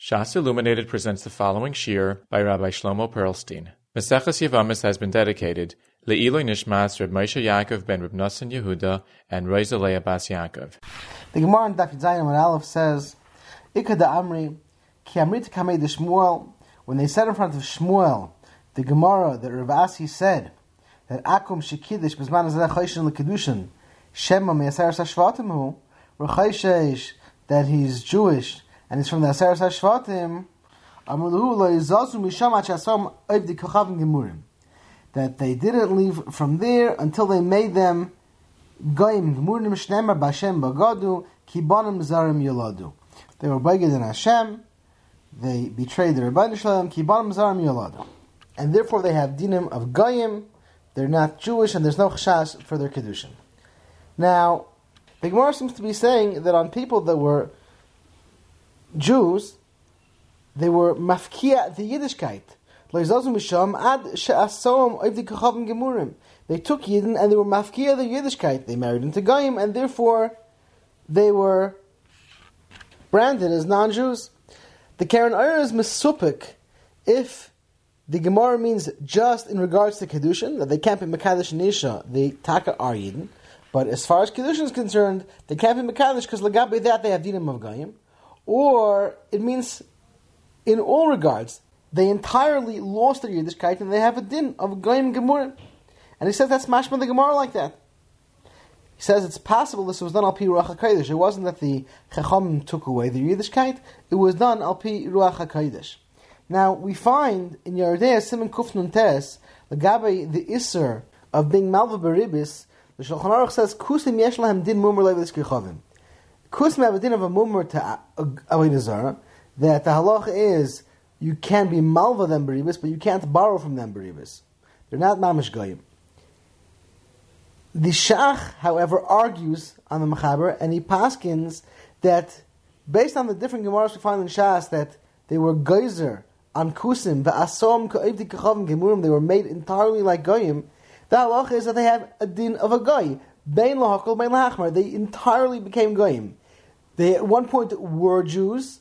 Shas Illuminated presents the following shiur by Rabbi Shlomo Perlstein. Maseches Yevamis has been dedicated Le'iloi Nishmas Reb Moshe Yaakov ben Reb Nosson Yehuda and Rosa Leah Bas Yaakov. The Gemara in Daf Zayin Amud Aleph says, Ikada Amri, Ki Amrit Kamei Shmuel, when they said in front of Shmuel, the Gemara that Rav Asi said, that Akum Shekidish Bezman Azeh Chayshin LeKedushin, Shema Me'aser Sashvatim Hu, Rechayshesh, that he's Jewish, and it's from the Aser Gemurim, that they didn't leave from there until they made them Goyim Gemurim Shnemar Bashem Bagadu, Kibonim Zarim Yoladu. They were begged in Hashem, they betrayed the Rebbeinu Shalom, Yoladu. And therefore they have dinim of Goyim, they're not Jewish, and there's no chashash for their Kedushin. Now, the Gemara seems to be saying that on people that were Jews, they were mafkia the Yiddishkeit. They took Yidden and they were mafkia the Yiddishkeit. They married into Goyim and therefore they were branded as non-Jews. The Karen Ira is misupik if the Gemara means just in regards to Kedushin, that they can't be Mekadosh Nisha, the Taka are Yidden. But as far as Kedushin is concerned, they can't be Mekadosh because Lagabe that they have Dinim of Goyim. Or it means in all regards, they entirely lost their Yiddishkeit and they have a din of Goyim Gemurim. And he says that's mashma the Gemara like that. He says it's possible this was done al pi ruach hakodesh. It wasn't that the chacham took away the Yiddishkeit; it was done al pi ruach hakodesh. Now we find in Yoreh De'ah Simon Kufnun Tes the Gabe the Isser of being malva beribis. The Shulchan Aruch says kusim yesh lahem din mumur levilis kirchavim. Kusim have a din of a mumur to avodah that the halacha is you can be malva them beribis, but you can't borrow from them beribis. They're not mamish goyim. The Shach, however, argues on the Mechaber, and he paskins that based on the different Gemaras we find in Shas, that they were geyser on kusim, va'asom ka'ivdi kachavim gemurim, they were made entirely like goyim. The halacha is that they have a din of a goy. Bein lahakol, bein lahachmar. They entirely became goyim. They at one point were Jews.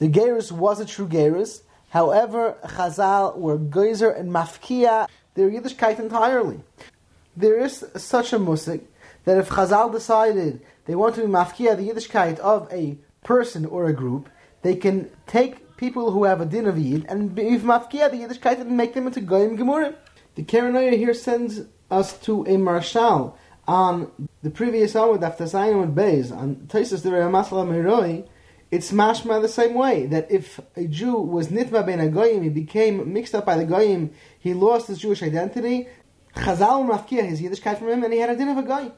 The Gerus was a true Gerus. However, Chazal were geyser and mafkia. They're Yiddishkeit entirely. There is such a musik that if Chazal decided they want to be mafkia the Yiddishkeit of a person or a group, they can take people who have a din of Yid and be mafkia the Yiddishkeit and make them into goyim gemurim. The Karanaya here sends us to a marshal on the previous Amud after Zayin with Beis on Taisus the Masala Meroi. It's mashma the same way that if a Jew was nitva ben a goyim, he became mixed up by the goyim, he lost his Jewish identity. Chazal mafkia his Yiddishkeit from him, and he had a din of a goy.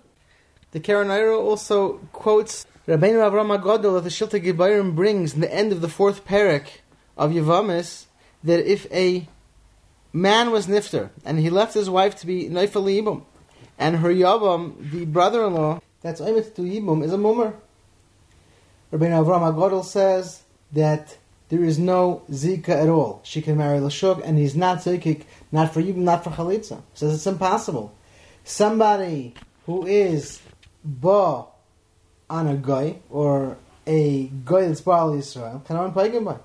The Karanayra also quotes Rabbeinu Avram Agadol that the Shilta Gibayrim brings in the end of the fourth parak of Yavamis that if a man was nifter and he left his wife to be Neifel and her Yavam, the brother-in-law, that's Oimet to Yibum, is a mummer. Rabbi Avram Agadol says that there is no zika at all. She can marry Lashuk, and he's not zikik, not for Yibum, not for Chalitza. Says it's impossible. Somebody who is ba on a guy or a guy that's Baal Israel cannot pay by.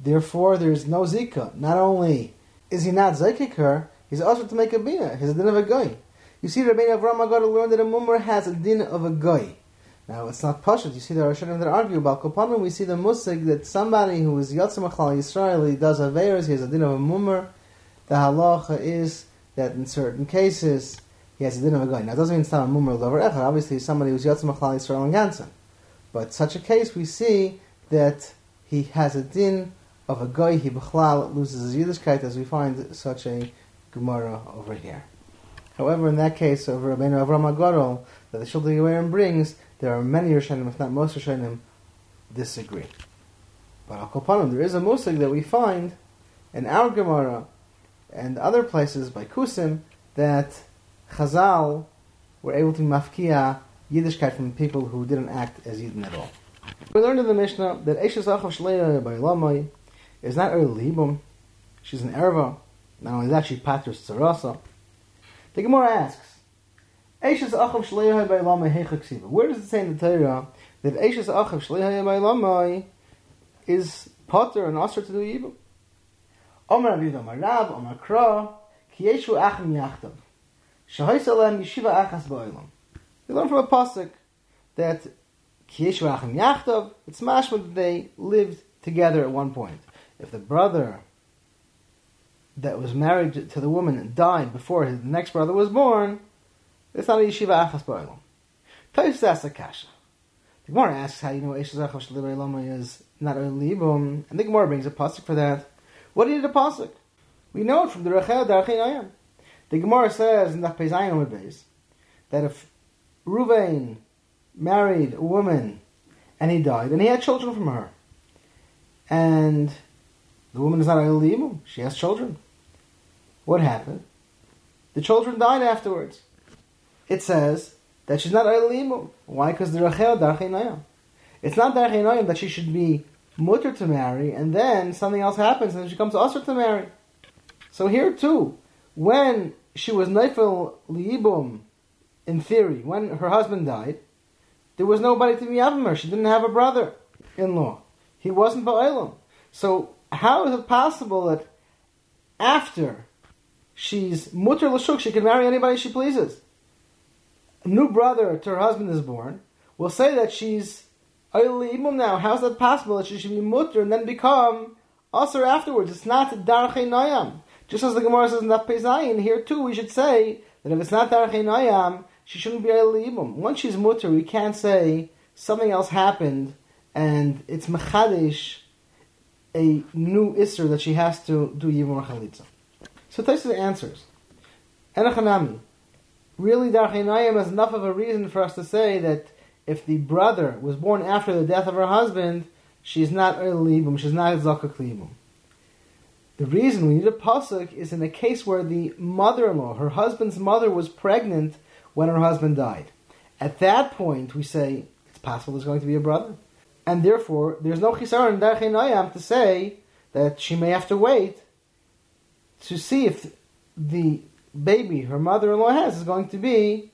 Therefore, there is no zika. Not only is he not zikik her, he's also to make a bina. He's a din of a guy. You see, Rabbi Avram got to learn that a mummer has a din of a guy. Now, it's not pashut. You see, there are Rishonim that argue about Kopanim. We see the musig that somebody who is Yotzim Achal Yisrael, he does averas, he has a din of a mummer. The halacha is that in certain cases, he has a din of a guy. Now, it doesn't mean it's not a mummer over echad. Obviously, somebody who's Yotzim Achal Yisrael and Gansan. But such a case, we see that he has a din of a guy, he b'chlal loses his Yiddishkeit, as we find such a Gemara over here. However, in that case of Rabbeinu Avram Agadol, that the Shulti Yerim brings, there are many Rishonim, if not most Rishonim, disagree. But Al Kopanim, there is a musig that we find in our Gemara and other places by Kusim that Chazal were able to mafkia Yiddishkeit from people who didn't act as Yidden at all. We learned in the Mishnah that Eshes Achav Shleya by Lamai is not a Libum. She's an Erva. Not only that, she paters. The Gemara asks, Achav Shleihai Heichaksiva. Where does it say in the Torah that Eishes Achav Shleihai by Lamai is potter and usher to do yibum. Omer Rabbi Yehuda, Omer Kra, ki yeshu achim yachtav. Alem yeshiva achas. We learn from a pasuk that ki yeshu achim yachtav, it's mashma that they lived together at one point. If the brother that was married to the woman and died before his next brother was born, it's not a yeshiva achas ba'olam. Taif asks a kasha. The Gemara asks how you know Eish Zachav Shalibay is not a libum, and the Gemara brings a pasuk for that. What need a pasuk? We know it from the Rachel Darchin Ayam. The Gemara says in the Pezayim Beis that if Ruvain married a woman and he died, and he had children from her, and the woman is not a libum, she has children. What happened? The children died afterwards. It says that she's not Eilimum. Why? Because the Rachel Darchinayim. It's not Darchinayim that she should be mutter to marry, and then something else happens, and she comes usher to marry. So here too, when she was Neifel Liibum, in theory, when her husband died, there was nobody to be her. She didn't have a brother-in-law. He wasn't Ba'ilam. So how is it possible that after she's mutter l'shuk, she can marry anybody she pleases? A new brother to her husband is born. We'll say that she's Imum now. How's that possible that she should be mutter and then become usher afterwards? It's not darchei nayam. Just as the Gemara says in that Pezayin, here too we should say that if it's not darchei nayam, she shouldn't be Imum. Once she's mutter, we can't say something else happened and it's mechadish a new isser that she has to do yibum chalitza. So Taisa answers. Enochanami. Really, Darchinayim has enough of a reason for us to say that if the brother was born after the death of her husband, she's not Libum, she's not Zakak Libum. The reason we need a pasuk is in a case where the mother-in-law, her husband's mother, was pregnant when her husband died. At that point, we say it's possible there's going to be a brother, and therefore there's no chisar in Darchinayim to say that she may have to wait to see if the baby her mother-in-law has is going to be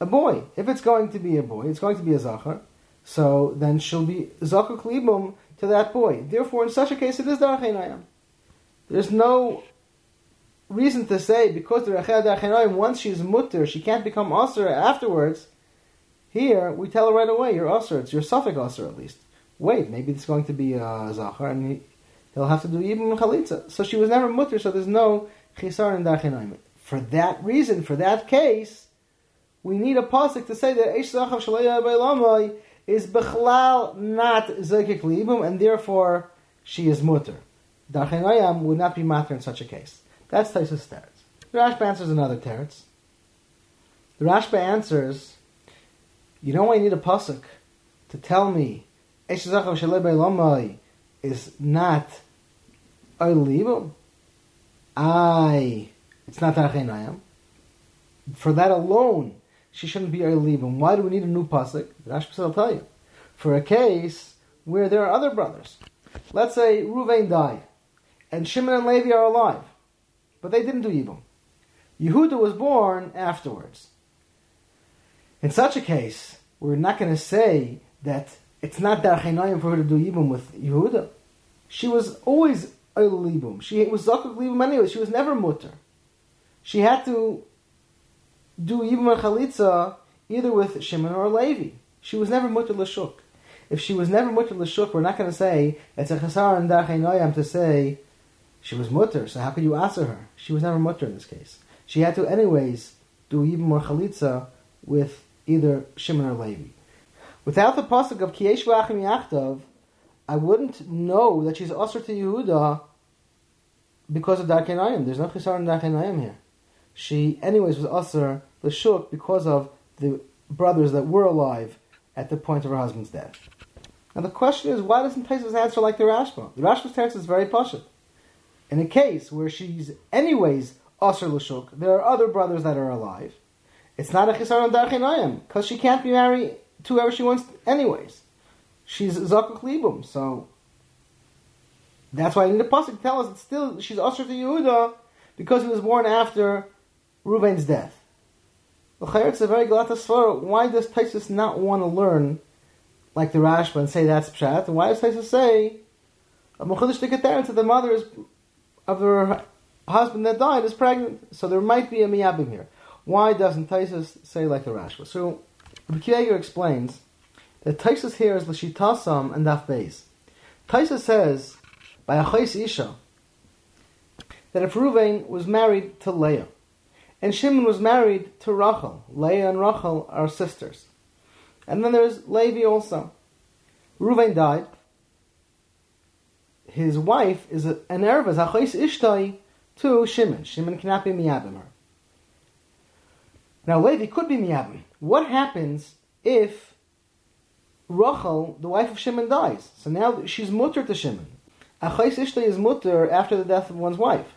a boy. If it's going to be a boy, it's going to be a zachar. So then she'll be zachar klibum to that boy. Therefore, in such a case, it is darachinayim. There's no reason to say because the rachel darachinayim once she's mutter, she can't become aser afterwards. Here we tell her right away, you're aser. It's your suffix aser at least. Wait, maybe it's going to be a zachar, and he'll have to do even chalitza. So she was never mutter, so there's no chisar darchinayim. For that reason, for that case, we need a pasuk to say that Eish Zachav Shalaya is Bechlal not Zekik Libum, and therefore she is mutter. Darchinayim would not be matter in such a case. That's Taisus teretz. The Rashba answers another teretz. The Rashba answers, you you need a pasuk to tell me Eish Zachav Shalaya is not Libum? I, it's not Darchinayim. For that alone, she shouldn't be Eilibim. Why do we need a new pasuk? Rashi will tell you. For a case where there are other brothers. Let's say Ruvain died, and Shimon and Levi are alive, but they didn't do evil. Yehuda was born afterwards. In such a case, we're not going to say that it's not that Darchenayim for her to do Yibum with Yehuda. She was always Eilibum. She was Zakuk Libum anyway. She was never Mutter. She had to do even a chalitza either with Shimon or Levi. She was never mutter l'shuk. If she was never mutter l'shuk, we're not going to say it's a chasar and dachei to say she was mutter. So how could you answer her? She was never mutter in this case. She had to anyways do even more chalitza with either Shimon or Levi. Without the pasuk of Kiesh v'achim yachtav, I wouldn't know that she's usher to Yehuda because of Darkenayim. There's no chisar in Darkenayim here. She, anyways, was usher Lashuk because of the brothers that were alive at the point of her husband's death. Now the question is, why doesn't Taisus answer like the Rashba? The Rashba's text is very poshut. In a case where she's anyways Asr Lashuk, there are other brothers that are alive. It's not a Chisar on Darchinayim, because she can't be married to whoever she wants anyways. She's Zakuk Libum, so that's why in the pasuk tell us that still she's Asr to Yehuda because he was born after Reuben's death. It's a very glata svara. Why does Taisus not want to learn like the Rashba and say that's pshat? And why does Taisa say a mechudesh to the mother is, of her husband that died is pregnant? So there might be a miyabim here. Why doesn't Taisa say like the Rashba? So Rabbi explains that Taisa here is l'shitasam and daf beis. Taisa says by a chayis isha that if Ruvain was married to Leah and Shimon was married to Rachel, Leah and Rachel are sisters. And then there's Levi also. Ruvain died. His wife is an erva, zachos ishtai, to Shimon. Shimon cannot be miyabim her. Now Levi could be miyabim. What happens if Rachel, the wife of Shimon, dies? So now she's mutter to Shimon. Achais ishtai is mutter after the death of one's wife.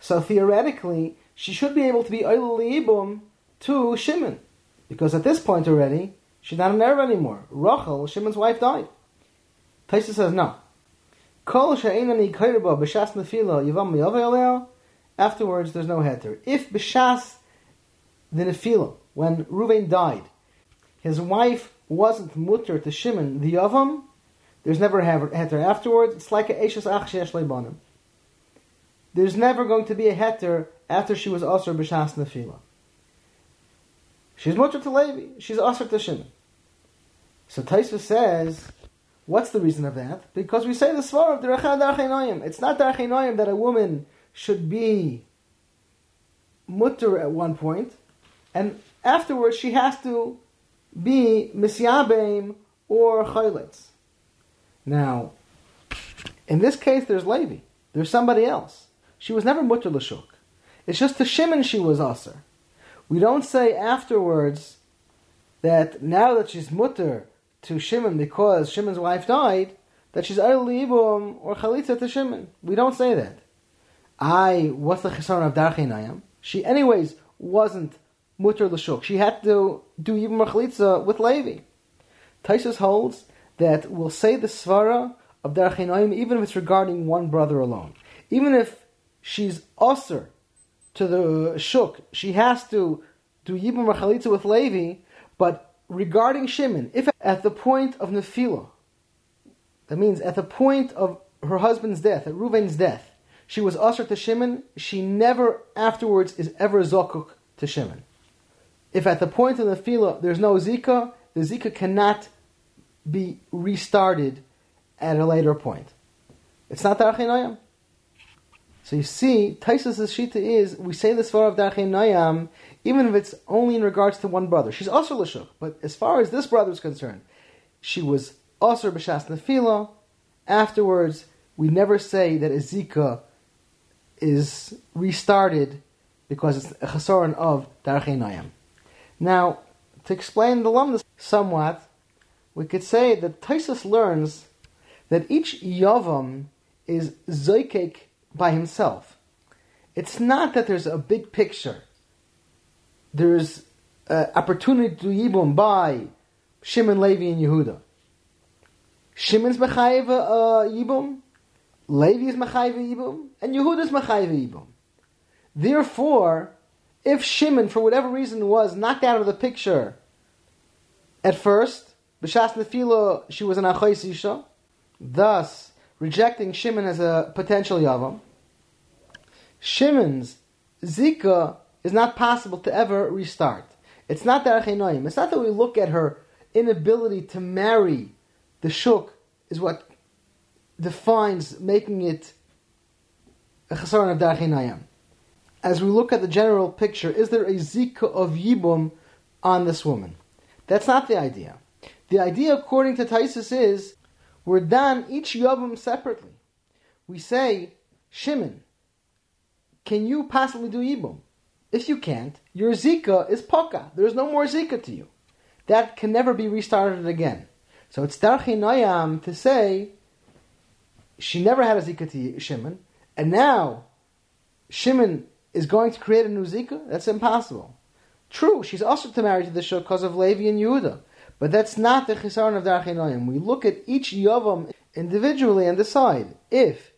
So theoretically, she should be able to be Oilibum to Shimon. Because at this point already, she's not an Arab anymore. Rachel, Shimon's wife, died. Taisa says no. Afterwards, there's no heter. If b'shas the nefila, when Ruvain died, his wife wasn't mutter to Shimon the yavam, there's never a heter afterwards. It's like a eshes ach sheyesh There's never going to be a heter after she was Asr B'Shas Nefila. She's mutter to Levi, she's Asr to Shimon. So Taisva says, what's the reason of that? Because we say the Svar of Derechad Darchenoyim. It's not Darchenoyim that a woman should be mutter at one point, and afterwards she has to be Misyabeim or Chaylitz. Now, in this case, there's Levi. There's somebody else. She was never mutter l'shuk. It's just to Shimon she was aser. We don't say afterwards that now that she's mutter to Shimon because Shimon's wife died, that she's either libum or chalitza to Shimon. We don't say that. I, what's the chesaron of Darchinayam? She, anyways, wasn't mutter l'shuk. She had to do even chalitza with Levi. Taisus holds that we'll say the svara of Darchinayim even if it's regarding one brother alone. Even if she's usher to the shuk, she has to do yibum chalitza with Levi, but regarding Shimon, if at the point of nefila, that means at the point of her husband's death, at Reuven's death, she was usher to Shimon, she never afterwards is ever zokuk to Shimon. If at the point of nefila there's no zika, the zika cannot be restarted at a later point. It's not Darchinayim. So you see, Taisus' shita is we say this far of Darchin Nayam, even if it's only in regards to one brother. She's also Lashuk, but as far as this brother is concerned, she was also B'Shas Nefila. Afterwards, we never say that Ezika is restarted because it's a chasaron of Darchin Nayam. Now, to explain the lumnus somewhat, we could say that Taisus learns that each Yavam is Zoikek by himself. It's not that there's a big picture. There's uh, opportunity to Yibum by Shimon, Levi, and Yehuda. Shimon's Mechayiv uh, Yibum, Levi is Mechayiv Yibum, and Yehuda's is Mechayiv Yibum. Therefore, if Shimon, for whatever reason, was knocked out of the picture at first, B'Shas Nefila, she was an Achais thus rejecting Shimon as a potential Yavam, Shimon's Zika is not possible to ever restart. It's not that It's not that we look at her inability to marry the Shuk is what defines making it a Chasaran of Darchinayim. As we look at the general picture, is there a Zika of Yibum on this woman? That's not the idea. The idea, according to Taisus, is we're done each Yavim separately. We say, Shimon, can you possibly do Yibum? If you can't, your Zika is Poka. There's no more Zika to you. That can never be restarted again. So it's Darchi Noyam to say she never had a Zika to Shimon, and now Shimon is going to create a new Zika? That's impossible. True, she's also to marry to the show because of Levi and Yehuda. But that's not the chisaron of Darchinoyim. We look at each Yavam individually and decide if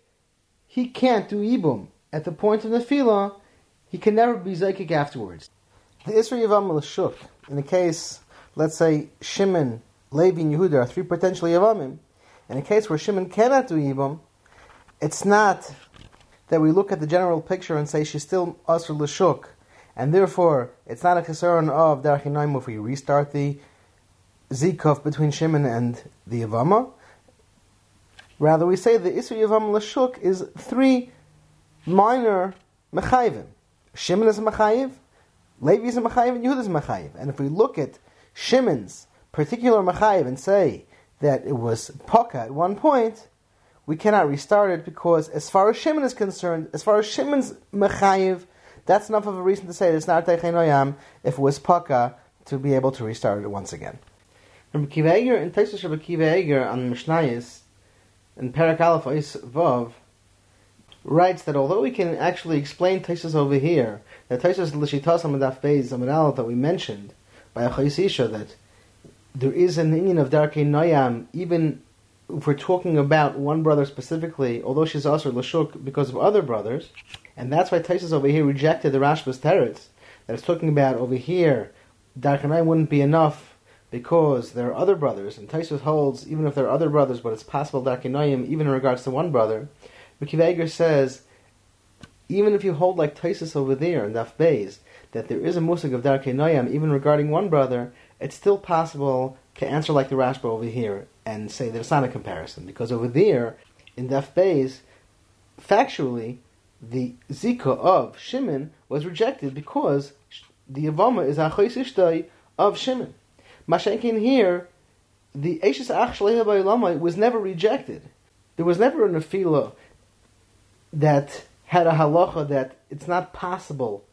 he can't do Ibum at the point of Nefila, he can never be Zaykik afterwards. The Isra Yavam Shuk, in the case, let's say, Shimon, Levi, and Yehuda are three potentially Yavamim. In a case where Shimon cannot do Ibum, it's not that we look at the general picture and say she's still Asr Lashuk, and therefore it's not a concern of Darchinaim if we restart the Zikov between Shimon and the Yavama. Rather, we say the Isra Yavam Lashuk is three minor Mechayvim. Shimon is a Mechayiv, Levi is a Mechayiv, and Yehuda is a Mechayiv. And if we look at Shimon's particular Mechayiv and say that it was Poka at one point, we cannot restart it because, as far as Shimon is concerned, as far as Shimon's Mechayiv, that's enough of a reason to say it's not Techenoyam if it was paka to be able to restart it once again. Rabbi Kiva Eger, in Taisus Rabbi Kiva Eger on Mishnayis, in Perak Aleph Vav, writes that although we can actually explain Taisus over here, that Taisus L'shitas Amadaf Beis Amadal that we mentioned by Achaisisha, that there is an Indian of Darkei Noyam, even if we're talking about one brother specifically, although she's also Lashuk because of other brothers, and that's why Taisus over here rejected the Rashba's Teretz, that it's talking about over here, Darkei Noyam wouldn't be enough because there are other brothers, and Taisus holds, even if there are other brothers, but it's possible Darkei Noyam, even in regards to one brother, Mekiv says, even if you hold like Taisus over there in Daf Beis, that there is a musig of Darkei Noyam, even regarding one brother, it's still possible to answer like the Rashba over here and say that it's not a comparison. Because over there, in Daf Beis, factually, the Zika of Shimon was rejected because the Yavama is Achois of Shimon. Mashenkin here, the Eishis Ach was never rejected. There was never an afila that had a halacha that it's not possible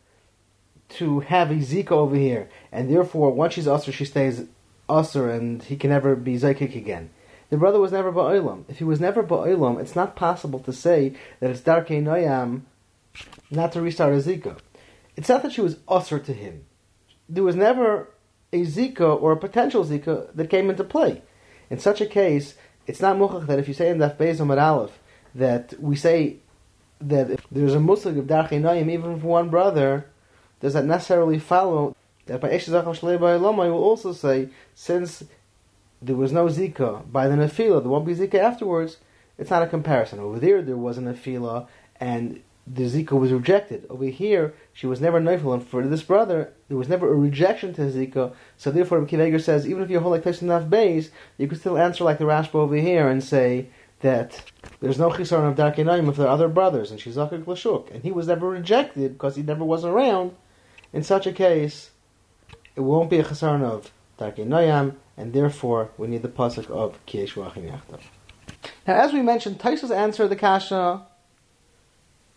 to have a zika over here, and therefore once she's usher, she stays usher, and he can never be zaykik again. The brother was never ba'olam. If he was never ba'olam, it's not possible to say that it's darkei noyam not to restart a zika. It's not that she was usher to him. There was never a zika or a potential zika that came into play. In such a case, it's not muchach that if you say in Daf Beis Amar Aleph that we say that if there's a muslim of Darchei Noyim, even for one brother, does that necessarily follow that by Eshazach Shalei Lama, you will also say, since there was no Zika by the Nefila, there won't be Zika afterwards, it's not a comparison. Over there, there was a Nefila, and the Zika was rejected. Over here, she was never Neifel, and for this brother, there was never a rejection to Zika, so therefore, Kiveger says, even if you hold like Tyson enough base, you can still answer like the Rashba over here and say that there's no chisaron of Darkei Noyim if there are other brothers, and she's Zakik Lashuk, and he was never rejected because he never was around. In such a case, it won't be a chisaron of Darkei Noyam, and therefore we need the pasuk of Kiesh Wachim Yachtav. Now, as we mentioned, Taisus answered the kasha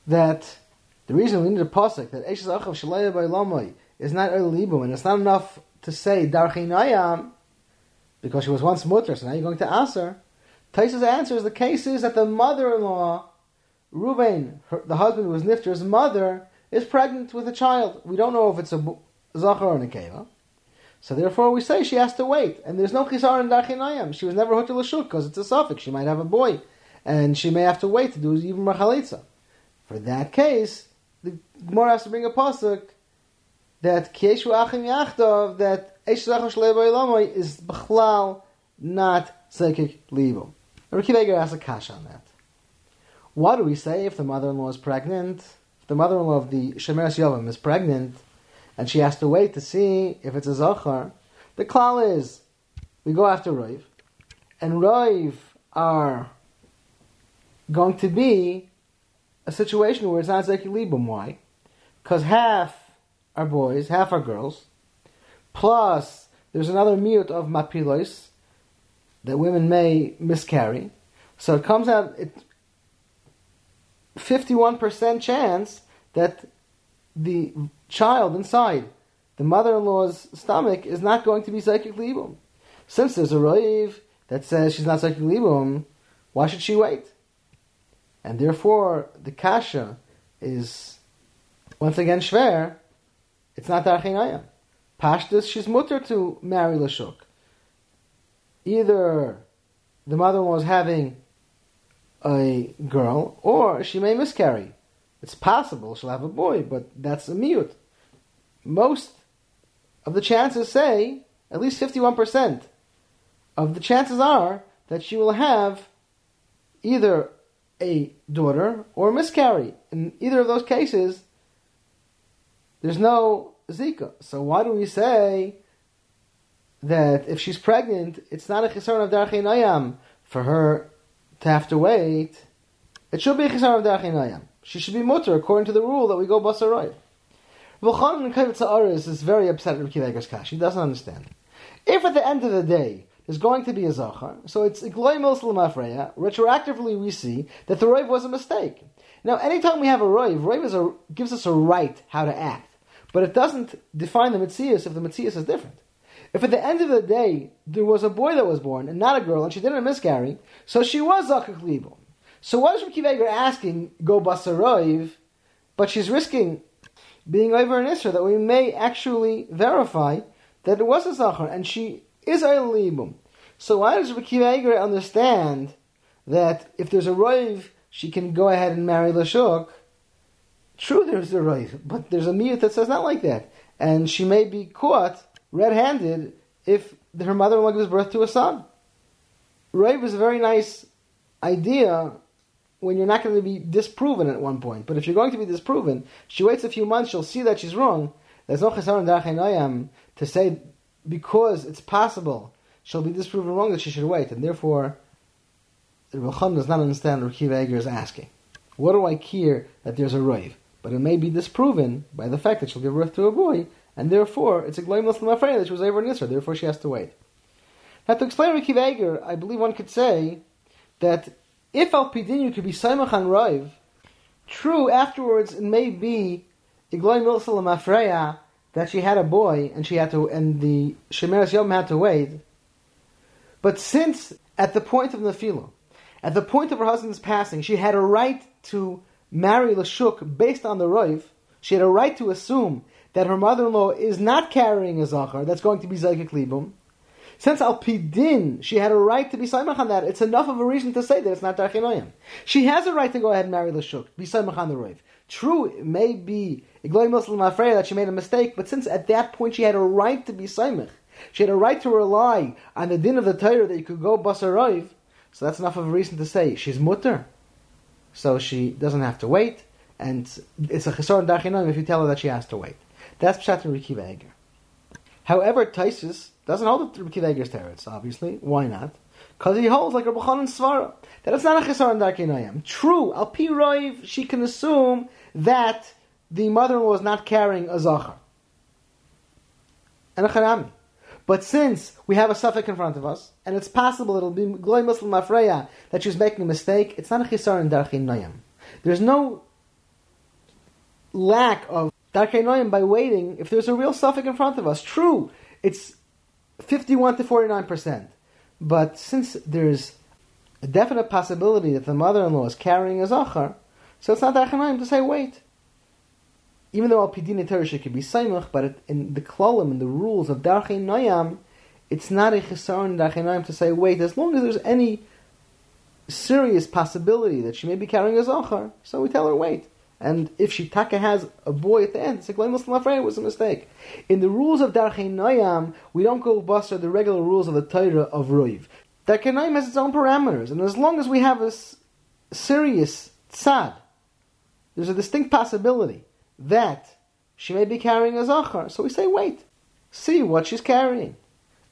that the reason we need a pasuk that Eshes Achav Shalaya Bailamai is not a libum, and it's not enough to say Darkei Noyam because she was once mutter, so now you're going to ask her. Taisa's answer is the case is that the mother-in-law, Ruvain, the husband who was Nifter's mother, is pregnant with a child. We don't know if it's a Zachar or a Nekeva. So therefore we say she has to wait. And there's no Chisar in Dachinayam. She was never Hotel Lashuk because it's a suffix. She might have a boy. And she may have to wait to do even Machalitza. For that case, the Gemara has to bring a pasuk that Kieshu Achim Yachtov, that Eish Zachar Shlei is Bechlal, not Psychic. Rabbi Kiva asks a kash on that. What do we say if the mother-in-law is pregnant? If the mother-in-law of the Shemeres Yovam is pregnant, and she has to wait to see if it's a Zachar, the klal is, we go after Roiv, and Roiv are going to be a situation where it's not Zeki Libum. Why? Because half are boys, half are girls, plus there's another mute of Mapilos, that women may miscarry. So it comes out it 51% chance that the child inside the mother-in-law's stomach is not going to be psychic libum. Since there's a rave that says she's not psychic libum, why should she wait? And therefore, the kasha is once again shver. It's not darchinayam. Pashtus, she's mutter to marry Lashuk either the mother-in-law is having a girl, or she may miscarry. It's possible she'll have a boy, but that's a mute. Most of the chances say, at least 51%, of the chances are that she will have either a daughter or a miscarry. In either of those cases, there's no Zika. So why do we say that if she's pregnant, it's not a chisaron of darchinayam for her to have to wait? It should be a chisaron of darchinayam. She should be mutter according to the rule that we go basaroy. Is very upset at Kiveger's Kash. He doesn't understand. If at the end of the day there's going to be a Zachar, so it's Igloy Milsalamafreya, retroactively we see that the Roiv was a mistake. Now, anytime we have a Roiv, Roiv gives us a right how to act. But it doesn't define the Metzias if the Metzias is different. If at the end of the day there was a boy that was born and not a girl, and she didn't miscarry, so she was Zakach Libo. So why is Rabbi asking, go Basaroiv, but she's risking being over an Isra that we may actually verify that it was a Zachar, and she is a Libum. So why does Rabbi understand that if there's a Roiv, she can go ahead and marry Lashuk, True, there's a right, but there's a miyut that says not like that, and she may be caught red-handed if her mother-in-law gives birth to a son. Rave is a very nice idea when you're not going to be disproven at one point. But if you're going to be disproven, she waits a few months, she'll see that she's wrong. There's no chesaron to say because it's possible she'll be disproven wrong that she should wait, and therefore the Rucham does not understand what Kiva Eger is asking. What do I care that there's a rave? but it may be disproven by the fact that she'll give birth to a boy, and therefore it's a gloim Muslim afraid that she was over in Israel, therefore she has to wait. Now to explain Ricky Vager, I believe one could say that if Al Pidin could be Saimach on true afterwards it may be Igloim Muslim Afreya that she had a boy and she had to and the Shemeres Yom had to wait. But since at the point of Nefilah, at the point of her husband's passing, she had a right to marry Lashuk based on the Roiv, she had a right to assume that her mother-in-law is not carrying a Zachar, that's going to be Zaykik Libum. Since Al Pidin, she had a right to be Saimach on that, it's enough of a reason to say that it's not Darchinoyim. She has a right to go ahead and marry Lashuk, be Saimach on the Roiv. True, it may be Igloy Muslim afraid that she made a mistake, but since at that point she had a right to be Saimach, she had a right to rely on the din of the Torah that you could go Basar so that's enough of a reason to say she's mutter so she doesn't have to wait, and it's a chesor dachinoim if you tell her that she has to wait. That's pshat and Rikiva Eger. However, Taisus doesn't hold the Rikiva Eger's teretz, obviously. Why not? Because he holds like Rabbi and Svara that it's not a chesor dachinoim. True, al pi roiv, she can assume that the mother-in-law is not carrying a zachar and a charami. But since we have a suffix in front of us, and it's possible it'll be Gloy Muslim Afreya that she's making a mistake, it's not a in Darchin Noyam. There's no lack of Noyam by waiting if there's a real suffix in front of us. True, it's 51 to 49%. But since there's a definite possibility that the mother-in-law is carrying a Zachar, so it's not Darchin Noyam to say wait even though al pidin Torah could be saimach, but in the klolim and the rules of darchei noyam, it's not a chesaron darchei noyam to say wait as long as there's any serious possibility that she may be carrying a zohar, so we tell her wait. And if she taka has a boy at the end, it's like Muslim afraid it was a mistake. In the rules of Darchei Noyam, we don't go buster the regular rules of the Torah of Ruiv. Darchei Noyam has its own parameters, and as long as we have a serious tzad, there's a distinct possibility that she may be carrying a zachar. So we say, wait, see what she's carrying.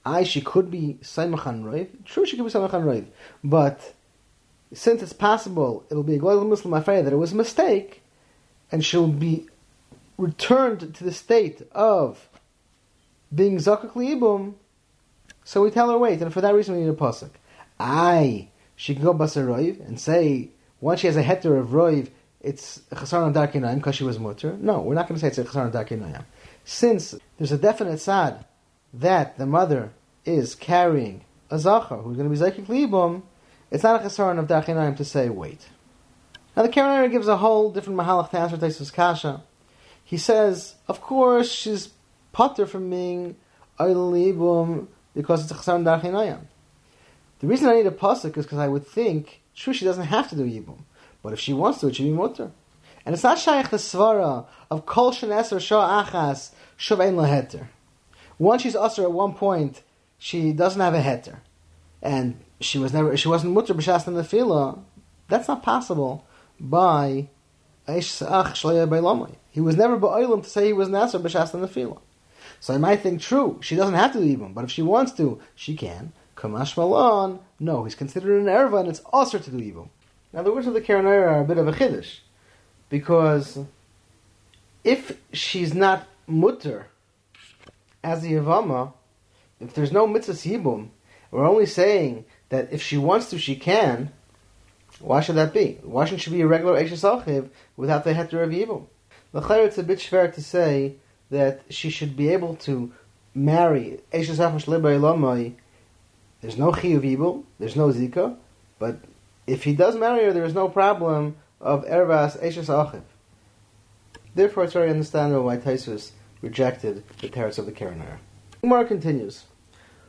I, she could be Saimachan Roiv. True, she could be Saimachan Roiv. But since it's possible, it'll be a global Muslim affair that it was a mistake, and she'll be returned to the state of being Zakak Liibum, so we tell her, wait, and for that reason we need a pasuk. I, she can go Basar Roiv and say, once she has a heter of Roiv, it's chesaron darkinayim because she was mutter. No, we're not going to say it's a chesaron darkinayim. Since there's a definite sad that the mother is carrying a zachar who's going to be zaykik libum, it's not a chesaron of darkinayim to say wait. Now the Karen gives a whole different mahalach to answer Taisus Kasha. He says, of course, she's potter from being libum because it's a chesaron darkinayim. The reason I need a pasuk is because I would think, sure, she doesn't have to do yibum. But if she wants to, it should be mutter. And it's not shaykh the svara of kol sheneser shah achas shuv ein laheter. Once she's usher at one point, she doesn't have a heter. and she was never she wasn't mutter b'shas nefila, that's not possible by he was never ba'olim to say he was nasser b'shas nefila. So I might think true she doesn't have to do ibum, but if she wants to, she can. Kamash malon, no, he's considered an erva and it's also to do ibum. Now the words of the Karen are a bit of a chiddush because if she's not mutter as the Yavama, if there's no mitzvah yibum, we're only saying that if she wants to, she can. Why should that be? Why shouldn't she be a regular Eishes Achiv without the heter of yibum? The it's a bit fair to say that she should be able to marry Eishes Achiv Shlebay Lamai. There's no chiyuv yibum, there's no zika, but if he does marry her, there is no problem of ervas Eishes Achiv. Therefore, it's very understandable why Taisus rejected the teretz of the Keraner. Umar continues.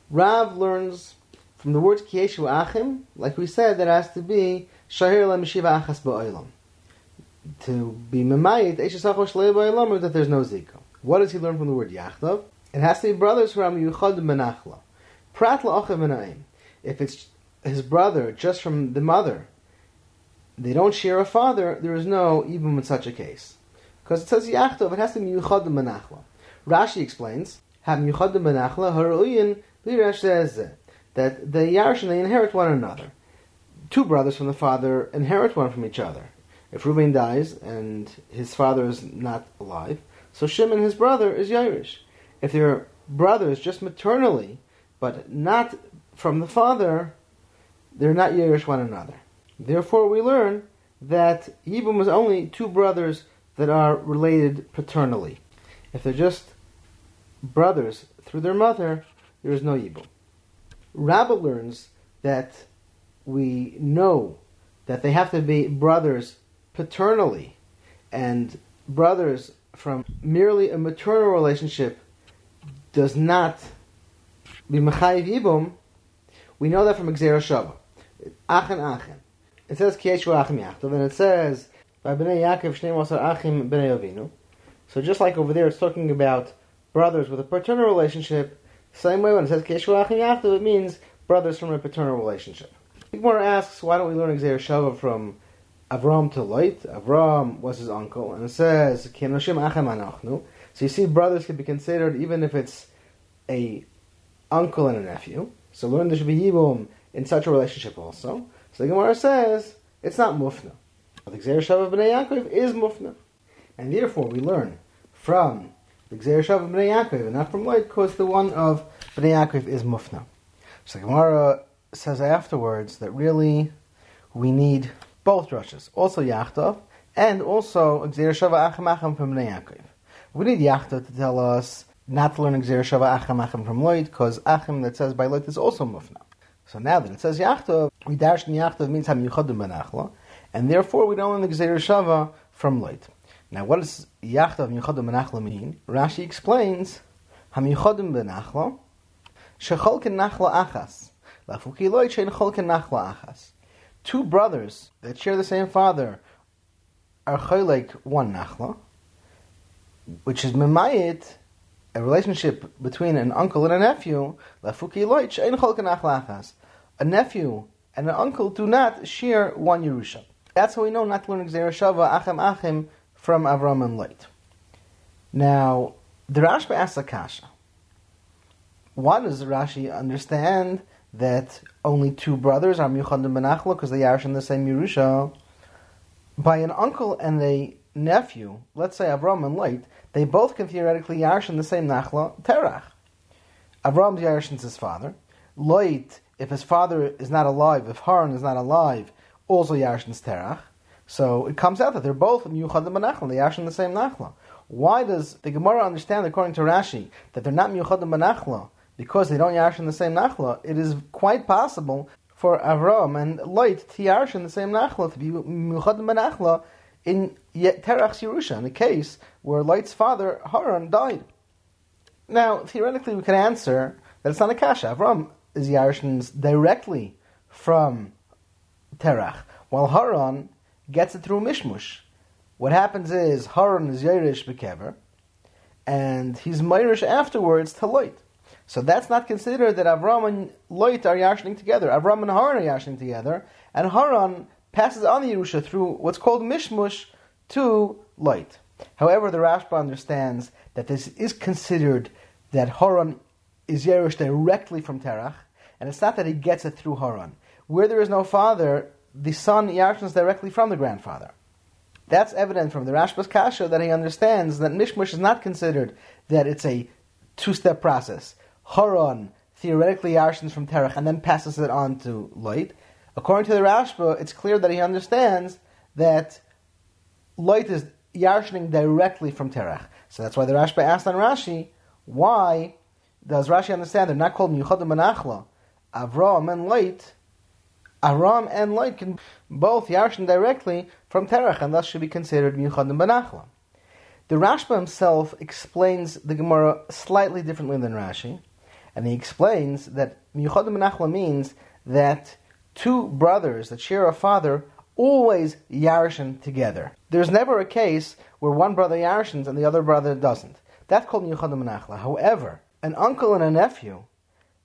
Rav learns from the words Kieshu Achim, like we said, that has to be Shahir La Meshiva Achas Ba'olam. To be Memayit, Eishes Achosh Ba'olam, that there's no Zika. What does he learn from the word Yachdav? It has to be brothers are Yuchad Menachla. Prat La'achav Menayim. If it's his brother just from the mother, they don't share a father, there is no even in such a case. Because it says Yachtov, it has to be Yuchad Menachla. Rashi explains, Have Yuchad Menachla Haruyin that the Yarshin, they inherit one another. Two brothers from the father inherit one from each other. If Reuben dies and his father is not alive, so Shimon, his brother, is Yairish. If they're brothers just maternally, but not from the father, they're not Yairish one another. Therefore, we learn that Yibum is only two brothers that are related paternally. If they're just brothers through their mother, there is no Yibum. Rabbah learns that we know that they have to be brothers paternally, and brothers from merely a maternal relationship does not be Mechayiv Yibum. We know that from Gzera Shava. Achen Achen. It says Kieshu Achim Yachtov, and it says by Bnei Yaakov Shnei Masar Achim Bnei Avinu. So just like over there, it's talking about brothers with a paternal relationship. Same way when it says Kieshu Achim Yachtov, it means brothers from a paternal relationship. Gemara asks, why don't we learn Gzer Shava from Avram to Lot? Avram was his uncle, and it says. So you see, brothers can be considered even if it's a uncle and a nephew. So learn be Yibum in such a relationship also. So the Gemara says it's not Mufna. But the Gzer Shav of Bnei Yaakov is Mufna. And therefore we learn from the Gzer Shav of Bnei Yaakov and not from Lot because the one of Bnei Yaakov is Mufna. So the Gemara says afterwards that really we need both drushes, also Yachtov and also Gzer Shava from Yaakov. We need Yachtov to tell us not to learn Gzer Shava from Loit because Achem that says by Loit is also Mufna. So now that it says Yachtov, we dash in Yachtov means Ham Yuchadim Benachla and therefore we don't learn the Shava from Loit. Now, what does Yachdav Yichodim Benachla mean? Rashi explains, Ham Yichodim Benachla, Shecholken Nachla Achas, Two brothers that share the same father are Cholek one Nachla, which is Memayit, a relationship between an uncle and a nephew, A nephew and an uncle do not share one Yerusha. That's how we know not to learn Gzera Shava Achem Achem from Avram and Lot. Now, the Rashba asks a kasha. Why does Rashi understand that only two brothers are Miuchad and Benachla because they are in the same Yerusha? By an uncle and a nephew, let's say Avram and Lot, they both can theoretically Yarsh in the same Nachla, Terach. Avram's Yarsh his father. Lot, if his father is not alive, if Haran is not alive, also Yarshin's Terach. So it comes out that they're both Miyuchad and they Yarshin the same Nachla. Why does the Gemara understand, according to Rashi, that they're not Miyuchad and because they don't Yarshin the same Nachla? It is quite possible for Avram and Lot to Yarshin the same Nachla, to be Miyuchad and Menachla in Terach's Yerusha, in a case where Lot's father, Haran, died. Now, theoretically, we can answer that it's not a kasha. Avram is Yarshin's directly from Terach, while Haran gets it through Mishmush. What happens is Haran is Yerush Bekever, and he's Meirish afterwards to Loit. So that's not considered that Avram and Lot are Yarshaning together. Avram and Haran are Yarshaning together, and Haran passes on the Yerusha through what's called Mishmush to Lot. However, the Rashba understands that this is considered that Haran is Yerush directly from Terach, and it's not that he gets it through Haran. Where there is no father, the son Yarshans directly from the grandfather. That's evident from the Rashba's Kasha that he understands that Mishmush is not considered that it's a two-step process. Haran theoretically Yarshans from Terach and then passes it on to Loit. According to the Rashba, it's clear that he understands that Loit is Yarshaning directly from Terach. So that's why the Rashba asked on Rashi, why does Rashi understand they're not called Miyuchadim Menachla? Avram and Loit, Aram and Loit can both Yarshan directly from Terach and thus should be considered Miyuchadim Menachla. The Rashba himself explains the Gemara slightly differently than Rashi, and he explains that Miyuchadim Menachla means that two brothers that share a father always yarshin together. There's never a case where one brother yarshins and the other brother doesn't. That's called Miyuchadim Menachla. However, an uncle and a nephew,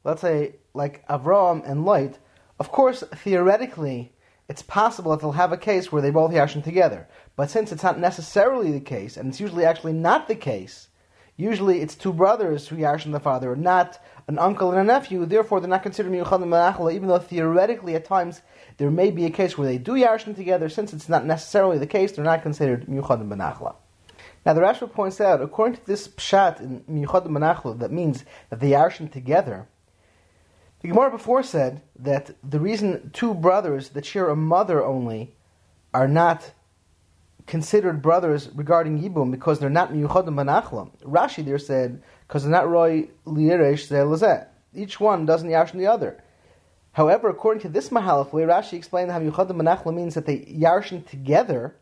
let's say like Avram and Lot, of course, theoretically, it's possible that they'll have a case where they both yarshin together. But since it's not necessarily the case, and it's usually actually not the case, usually it's two brothers who yarshin the father, not an uncle and a nephew. Therefore, they're not considered miyuchadim menachla, even though theoretically at times there may be a case where they do yarshin together. Since it's not necessarily the case, they're not considered miyuchadim menachla. Now, the Rashba points out, according to this pshat in miyuchadim menachla, that means that they yarshin together. The Gemara before said that the reason two brothers that share a mother only are not considered brothers regarding Yibum because they're not miyuchadim manachlam. Rashi there said because they're not roy liyeresh zelazet. Each one doesn't yarshin the other. However, according to this mahalach, where Rashi explained how miyuchadim manachlam means that they yarshin together,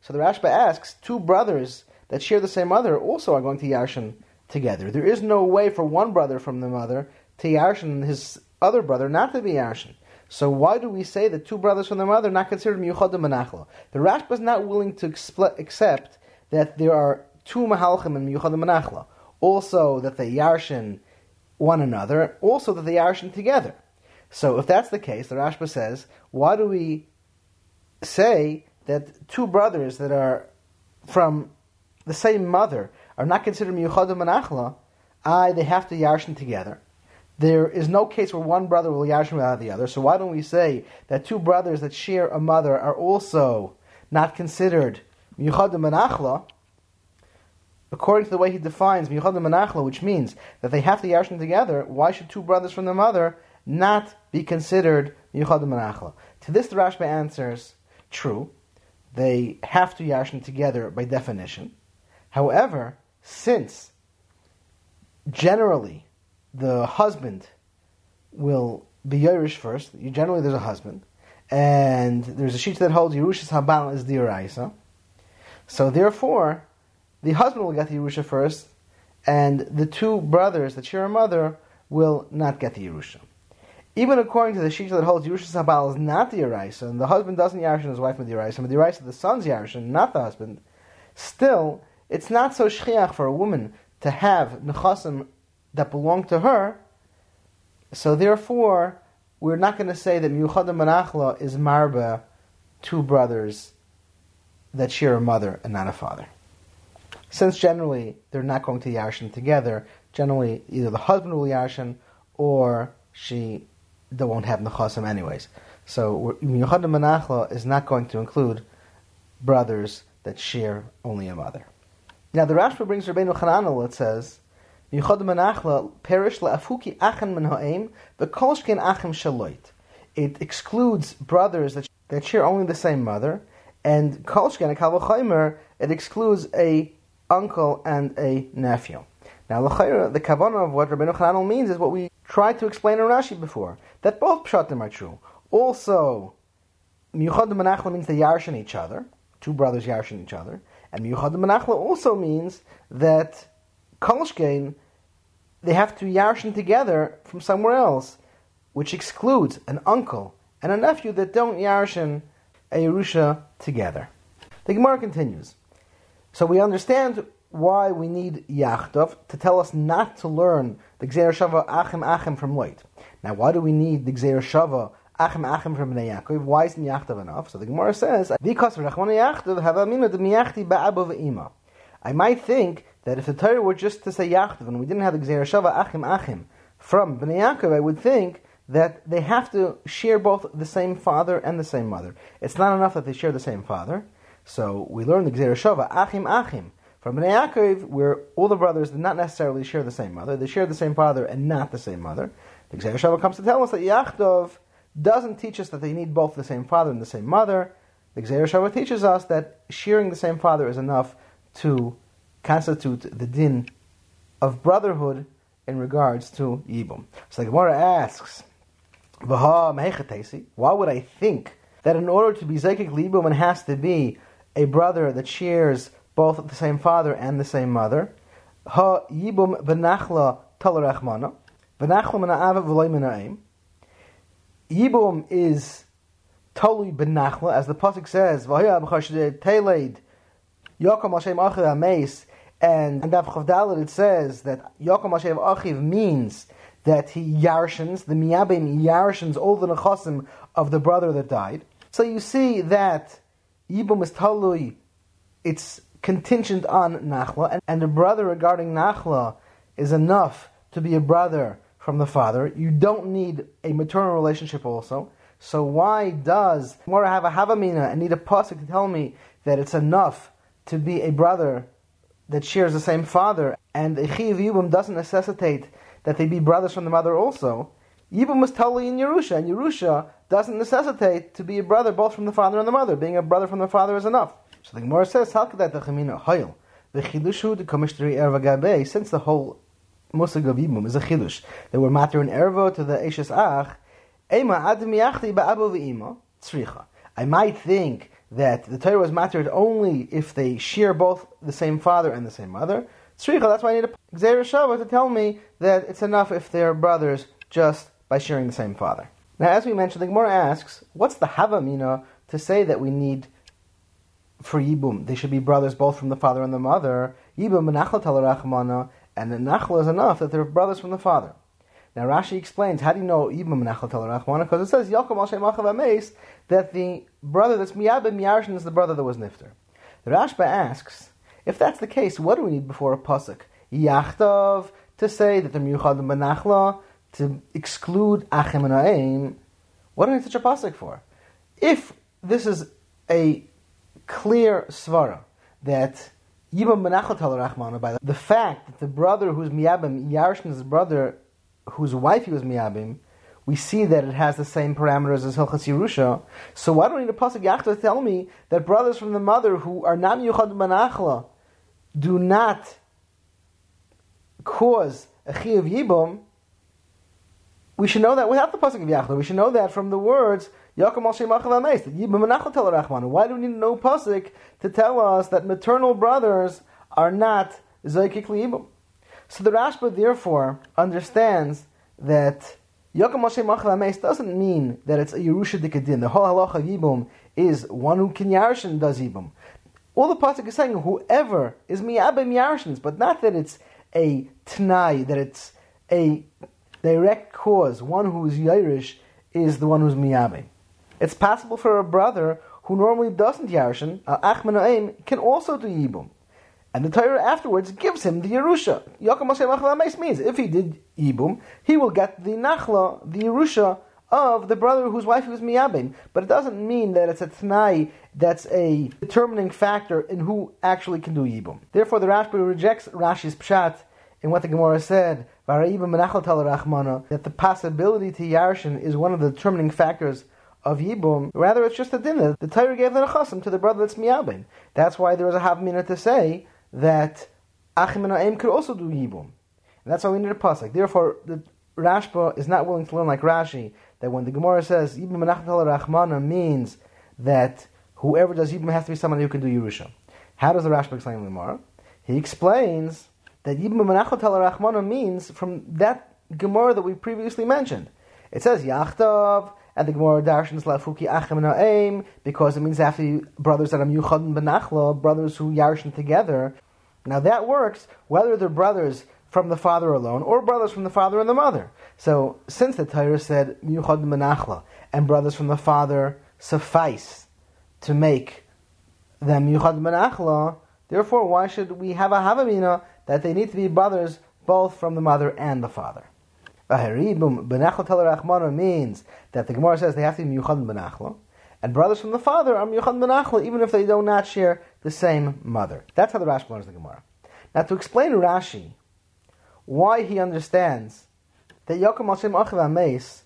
so the Rashba asks two brothers that share the same mother also are going to yarshin together. There is no way for one brother from the mother to yarshin his other brother not to be yarshin. So why do we say that two brothers from the mother are not considered miyuchadim manachla? The Rashba is not willing to expl- accept that there are two mahalchim in miyuchadim manachla. Also that they yarshin one another. Also that they yarshin together. So if that's the case, the Rashba says, why do we say that two brothers that are from the same mother are not considered miyuchadim manachla? I they have to yarshin together there is no case where one brother will yashim without the other. So why don't we say that two brothers that share a mother are also not considered miyuchadim menachla? According to the way he defines miyuchadim menachla, which means that they have to yashim together, why should two brothers from the mother not be considered miyuchadim menachla? To this, the Rashba answers, true, they have to yashim together by definition. However, since generally the husband will be Yerush first. Generally, there's a husband, and there's a sheet that holds Yerushas Habal is the Uraisa. So therefore, the husband will get the Yerusha first, and the two brothers that share a mother will not get the Yerusha. Even according to the sheet that holds Yerusha Habal is not the Uraisa, and the husband doesn't Yarshin his wife with the Uraisa, but the Uraisa the son's Yarshin, not the husband, still, it's not so shchiach for a woman to have nechasim that belong to her. So therefore, we're not going to say that Miyuchadim Menachla is Marba, two brothers that share a mother and not a father. Since generally they're not going to Yarshin together, generally either the husband will Yarshin or she they won't have Nechasim anyways. So Miyuchadim Menachla is not going to include brothers that share only a mother. Now the Rashba brings Rabbeinu Chananel, it says, It excludes brothers that, that share only the same mother, and kolshkin a kalvachaymer it excludes a uncle and a nephew. Now, the kavanah of what Rabbeinu Chananel means is what we tried to explain in Rashi before, that both pshatim are true. Also, Miyuchad Menachla means they yarshin each other, two brothers yarshin each other, and Miyuchad Menachla also means that Kolshkein they have to yarshin together from somewhere else, which excludes an uncle and a nephew that don't yarshin a Yerusha together. The Gemara continues. So we understand why we need Yachtov to tell us not to learn the Gzeir Shava Achim Achim from Loit. Now, why do we need the Gzeir Shava Achim Achim from Bnei Yaakov? Why isn't Yachtov enough? So the Gemara says. I might think that if the Torah were just to say Yachtov and we didn't have the Shava Achim Achim from Bnei Yaakov, I would think that they have to share both the same father and the same mother. It's not enough that they share the same father. So we learn the Shava Achim Achim from Bnei Yaakov, where all the brothers did not necessarily share the same mother, they share the same father and not the same mother. The Shava comes to tell us that Yachtov doesn't teach us that they need both the same father and the same mother. The Shava teaches us that sharing the same father is enough to constitute the din of brotherhood in regards to Yibum. So the Gemara asks, why would I think that in order to be Zekik Libum it has to be a brother that shares both the same father and the same mother. Ha yibum benachla talarachmana. Benachla mena'ava v'loy mena'im. Yibum is totally benachla, as the pasuk says, v'hoya b'chashde teleid yakom Hashem achiv ameis, and in Daf Chavdalit it says that yakom Hashem achiv means that he yarshins, the miyabim yarshins all the nechasim of the brother that died. So you see that Yibum is talui, it's contingent on Nachla, and, and the brother regarding Nachla is enough to be a brother from the father. You don't need a maternal relationship also. So why does Mora have a Havamina and need a pasuk to tell me that it's enough to be a brother that shares the same father, and a Chiv Yibum doesn't necessitate that they be brothers from the mother also? Yibum was totally in Yerusha, and Yerusha doesn't necessitate to be a brother both from the father and the mother. Being a brother from the father is enough. So the Gemara says, "How could that the chemina hoil the chidushu the komishteri erva gabe?" Since the whole musig of yibum is a chidush, they were matter in ervo to the eshes ach. Ema adim yachti ba'abu tzricha. I might think that the Torah was mattered only if they share both the same father and the same mother. Tzricha, that's why I need a Gzeir Shava to tell me that it's enough if they're brothers just by sharing the same father. Now, as we mentioned, the Gemara asks, what's the Havamina to say that we need for Yibum. They should be brothers both from the father and the mother. Yibum Nachla and the Nachla is enough that they're brothers from the father. Now Rashi explains, how do you know and Nachla Rachmana? Because it says, Yakum al Achav that the brother that's Miyabim Yarshin is the brother that was Nifter. The Rashba asks, if that's the case, what do we need before a pasuk? Yachtov to say that the Miyuchad Menachla to exclude Achim and Aim. What do we need such a pasuk for? If this is a clear svara that Yibam Menachot Rahmana by the fact that the brother who's Miyabim, Yarshin's brother whose wife he was Miyabim, we see that it has the same parameters as Hilchas Yerusha. So why don't need a pasuk Yachta tell me that brothers from the mother who are not Yuchad Menachla do not cause a of Yibam? We should know that without the pasuk of Yachta. We should know that from the words Yaakov al Shemach Why do we need no pasuk to tell us that maternal brothers are not Zaykik Ibum? So the Rashba therefore understands that Yaakov al doesn't mean that it's a Yerusha Dikadin. The whole halacha of Yibum is one who can Yarshin does Yibum. All the pasuk is saying whoever is miyabim yarshins, but not that it's a tnai, that it's a direct cause. One who is Yairish is the one who's miyabim. It's possible for a brother who normally doesn't Yarshin, uh, Achman O'Aim, can also do Yibum. And the Torah afterwards gives him the Yerusha. Yaakov means if he did Yibum, he will get the Nachla, the Yerusha of the brother whose wife was Miyabim. But it doesn't mean that it's a Tanai that's a determining factor in who actually can do Yibum. Therefore, the Rashba rejects Rashi's Pshat in what the Gemara said, that the possibility to Yarshin is one of the determining factors of Yibum. Rather, it's just a dinner. The Torah gave the Nechasim to the brother that's Miyabin. That's why there was a Havmina to say that Achim and Aim could also do Yibum. And that's why we need a Pasuk. Therefore, the Rashba is not willing to learn like Rashi, that when the Gemara says Yibum Menachat Rachmana means that whoever does Yibum has to be someone who can do Yerusha. How does the Rashba explain the Gemara? He explains that Yibum Menachat Rachmana means from that Gemara that we previously mentioned. It says Yachtav, and the Gemara darshans lafuki achem na'im because it means after brothers that are yuchad benachla, brothers who yarshin together. Now that works whether they're brothers from the father alone or brothers from the father and the mother. So since the Torah said Miyuchad Menachla and brothers from the father suffice to make them Miyuchad Menachla, therefore why should we have a Havamina that they need to be brothers both from the mother and the father? Benachla means that the Gemara says they have to be Miyuchad Benachla, and brothers from the father are Miyuchad Benachla even if they do not share the same mother. That's how the Rashi learns the Gemara. Now to explain Rashi, why he understands that Yaakov Hashem Achiv Ameis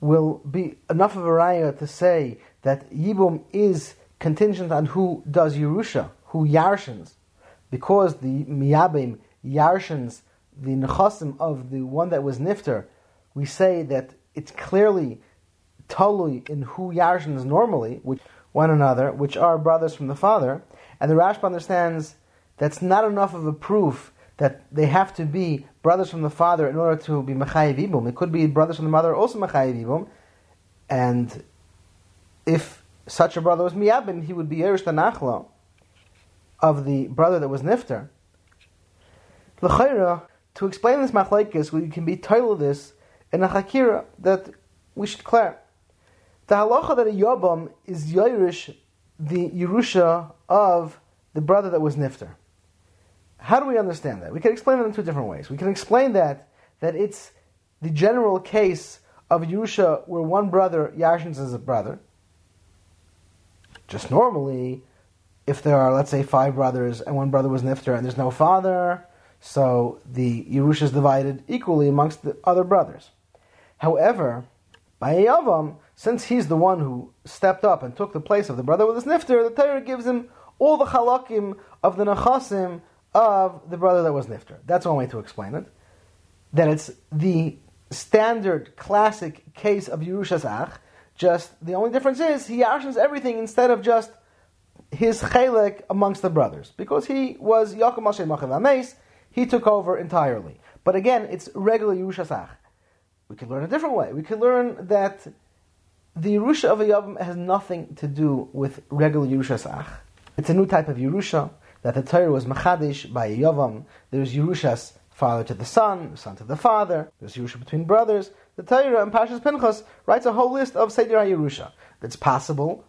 will be enough of a raya to say that Yibum is contingent on who does Yerusha, who Yarshins, because the Miyabim Yarshins the nechasim of the one that was nifter, we say that it's clearly totally in who Yarshins normally, which one another, which are brothers from the father, and the Rashba understands that's not enough of a proof that they have to be brothers from the father in order to be Mechayiv Ibum. It could be brothers from the mother also Mechayiv Ibum. And if such a brother was Miyabim, he would be Yerush Nachlo of the brother that was Nifter. L'chayra, to explain this machlaikis, we can be titled this in a hakira that we should clear. The halacha that a yabam is Yerush, the Yerusha of the brother that was Nifter. How do we understand that? We can explain it in two different ways. We can explain that that it's the general case of Yerusha where one brother Yarshins as a brother. Just normally, if there are, let's say, five brothers and one brother was Nifter and there's no father, so the Yerusha is divided equally amongst the other brothers. However, by Yavam, since he's the one who stepped up and took the place of the brother with his Nifter, the Torah gives him all the halakim of the Nechasim of the brother that was nifter. That's one way to explain it. That it's the standard classic case of Yerushas Ach. Just the only difference is he yarshins everything instead of just his chelek amongst the brothers, because he was Yaakov Moshe Machav. He took over entirely. But again, it's regular Yerushas Ach. We can learn a different way. We can learn that the Yerusha of a Yavam has nothing to do with regular Yerushas Ach. It's a new type of Yerusha that the Torah was machadish by Yavam. There's Yerushas father to the son, son to the father. There's Yerusha between brothers. The Torah and Parshas Pinchas writes a whole list of Seder Yerusha. That's possible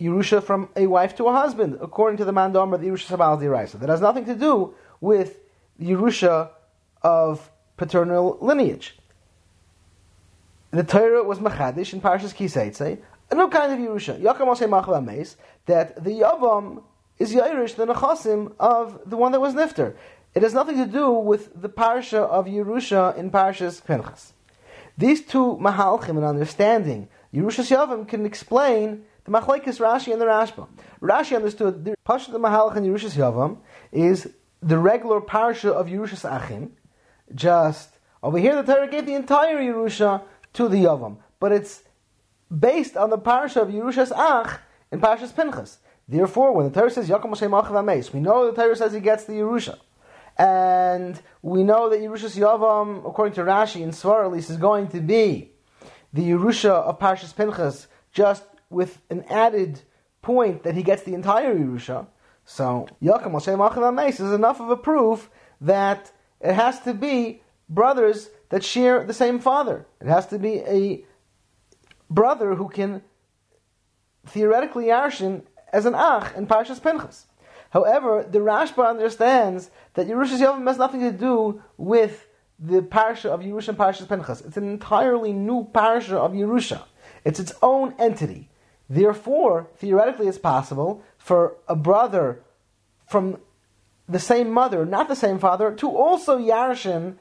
Yerusha from a wife to a husband, according to the Mandam the Yerusha Sabal Diraisa. That has nothing to do with Yerusha of paternal lineage. The Torah was machadish in Parashas Kiseitze, a new kind of Yerusha. Yakam that the Yavam is Yairish, the Nechasim of the one that was Nifter. It has nothing to do with the parsha of Yerusha in Parshas Pinchas. These two Mahalchim and understanding Yerushas Yavim can explain the Machlaikis Rashi and the Rashba. Rashi understood the Pasha the Mahalch and Yerushas Yavam is the regular parsha of Yerushas Achim. Just over here, the Torah gave the entire Yerusha to the Yavam, but it's based on the parsha of Yerushas Ach in Parshas Pinchas. Therefore, when the Torah says Yaakov Moshe Machav we know the Torah says he gets the Yerusha. And we know that Yerushas Yavam, according to Rashi and Svar at least, is going to be the Yerusha of Parshas Pinchas, just with an added point that he gets the entire Yerusha. So Yaakov Moshe Machav is enough of a proof that it has to be brothers that share the same father. It has to be a brother who can theoretically yarshin as an ach in Parshas Pinchas. However, the Rashba understands that Yerushas Yavim has nothing to do with the parsha of Yerusha and Parshas Pinchas. It's an entirely new parsha of Yerusha. It's its own entity. Therefore, theoretically, it's possible for a brother from the same mother, not the same father, to also yarshin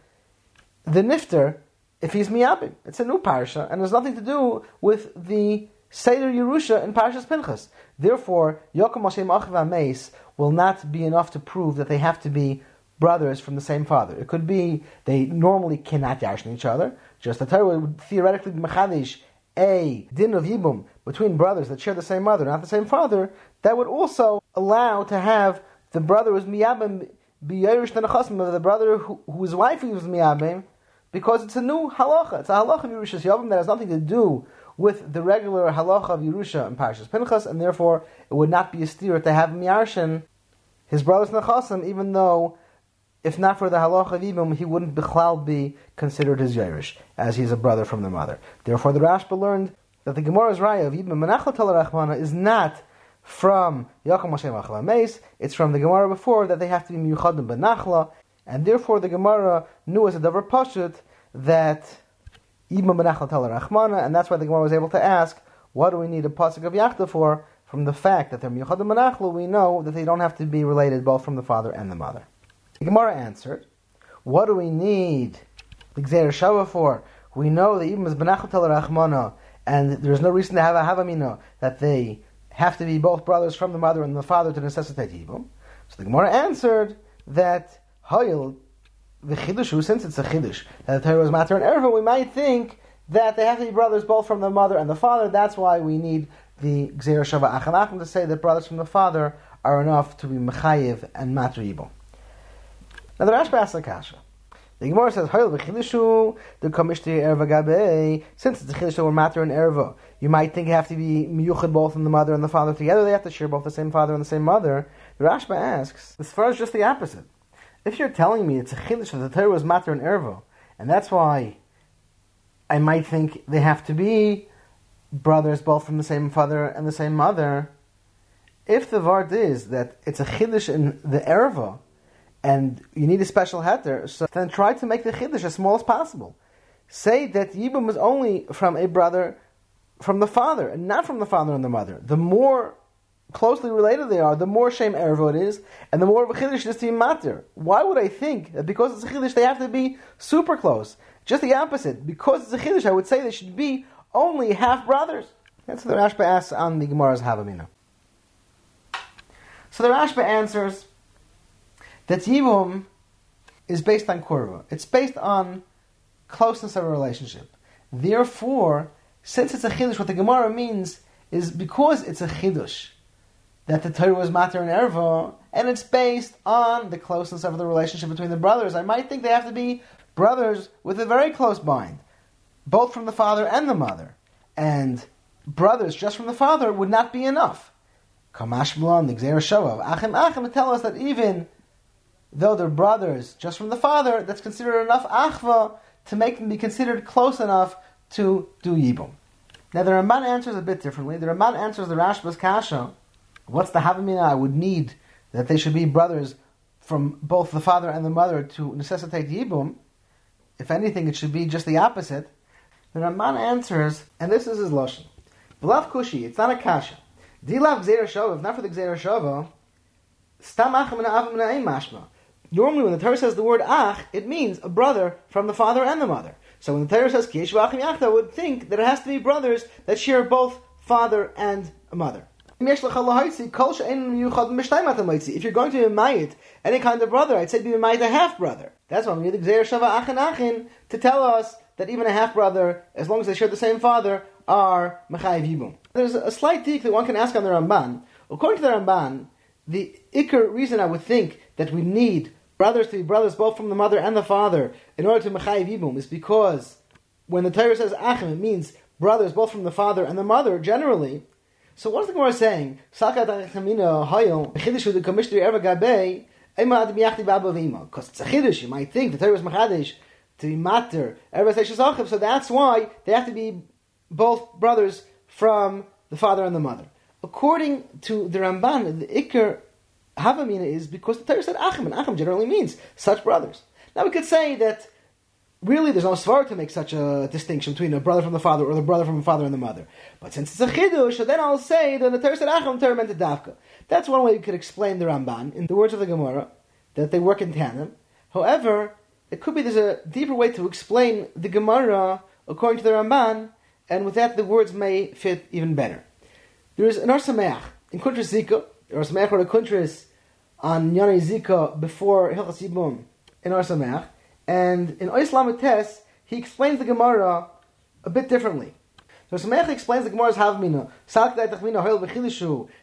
the nifter if he's miyabim. It's a new parsha, and has nothing to do with the Seder Yerusha in Parshas Pinchas. Therefore, Yocham Moshe Achiv Meis will not be enough to prove that they have to be brothers from the same father. It could be they normally cannot yarshin each other. Just the Torah would theoretically be mechadish a din of yibum between brothers that share the same mother, not the same father. That would also allow to have the brother who's miyabim be yerish of the brother who, whose wife was miyabim, because it's a new halacha. It's a halacha of Yerushas Yavim that has nothing to do with the regular halacha of Yerusha and Parshas Pinchas, and therefore it would not be a steer to have Miyarshin his brothers Nechasim, even though if not for the halacha of Ibum, he wouldn't be considered his Yerush, as he's a brother from the mother. Therefore, the Rashba learned that the Gemara's Raya of Ibum Menachla Rachmana is not from Yaakov Moshe Machla Meis, it's from the Gemara before that they have to be Miyuchadim Benachla, and therefore the Gemara knew as a Davar Pashut that Ibum Menachla Rachmana, and that's why the Gemara was able to ask, what do we need a pasuk of Yachta for? From the fact that they're Miyuchadim Benachla, we know that they don't have to be related both from the father and the mother. The Gemara answered, what do we need the Gzeir Shava for? We know that even as Benachot Rachmana, and there's no reason to have a Havamina that they have to be both brothers from the mother and the father to necessitate Yibum. So the Gemara answered that Hoyel, the Chiddush, since it's a Chiddush, that the Torah was matter and Erva, we might think that they have to be brothers both from the mother and the father. That's why we need the Gzeir Shava Achanachim to say that brothers from the father are enough to be Mechayiv and Matter Yibum. Now the Rashba asks the Kasha. The Gemara says, "Hoyel v'chilishu the kamishti erva gabe." Since it's a chilish or matter and erva, you might think you have to be miyuchad both in the mother and the father together. They have to share both the same father and the same mother. The Rashba asks, as far as just the opposite. If you're telling me it's a chilish that the Torah was matter and erva, and that's why I might think they have to be brothers both from the same father and the same mother. If the vart is that it's a chiddush in the erva, and you need a special heter, so then try to make the chiddush as small as possible. Say that Yibum is only from a brother from the father, and not from the father and the mother. The more closely related they are, the more shame ervo is, and the more of a chiddush is to matter. Why would I think that because it's a chiddush they have to be super close? Just the opposite. Because it's a chiddush, I would say they should be only half brothers. That's what the Rashba asks on the Gemara's Havamina. So the Rashba answers that Yibum is based on Kurva. It's based on closeness of a relationship. Therefore, since it's a Chiddush, what the Gemara means is because it's a Chiddush, that the Torah was Mater and Erva, and it's based on the closeness of the relationship between the brothers. I might think they have to be brothers with a very close bind, both from the father and the mother. And brothers just from the father would not be enough. Kamash Blon, the Gzer Shoav, Achim Achim tell us that even though they're brothers just from the father, that's considered enough achva to make them be considered close enough to do yibum. Now the Ramban answers a bit differently. The Ramban answers the Rashba's kasha. What's the havamina I would need that they should be brothers from both the father and the mother to necessitate yibum? If anything, it should be just the opposite. The Ramban answers, and this is his lashon. V'lav kushi, it's not a kasha. Dilav gzeir shava, if not for the gzeir shava, stam achim mashma. Normally, when the Torah says the word ach, it means a brother from the father and the mother. So when the Torah says kiyesh v'achim yachda, I would think that it has to be brothers that share both father and mother. If you're going to be mayit any kind of brother, I'd say be mayit a half brother. That's why we need the gzeir shava achin achin to tell us that even a half brother, as long as they share the same father, are mechayiv yibum. There's a slight dig that one can ask on the Ramban. According to the Ramban, the ikr reason I would think that we need brothers to be brothers both from the mother and the father in order to mechayiv yibum is because when the Torah says achim, it means brothers both from the father and the mother generally. So what is the Gemara saying? Because it's a chiddush, you might think the Torah is machadish to be matter. So that's why they have to be both brothers from the father and the mother. According to the Ramban, the Iker Havamina is because the Torah said Achim, and Achim generally means such brothers. Now we could say that really there's no svar to make such a distinction between a brother from the father or the brother from the father and the mother. But since it's a chidush, then I'll say that the Torah said Achim, Torah meant a Davka. That's one way you could explain the Ramban in the words of the Gemara that they work in tandem. However, it could be there's a deeper way to explain the Gemara according to the Ramban, and with that the words may fit even better. There is an Or Sameach in Kuntras Zika, or Sameach or a Kuntras on Yana Zika before Hilchas Yibum in Or Sameach, and in Oislam Tes, he explains the Gemara a bit differently. So Sameach explains the Gemara's Havmina, that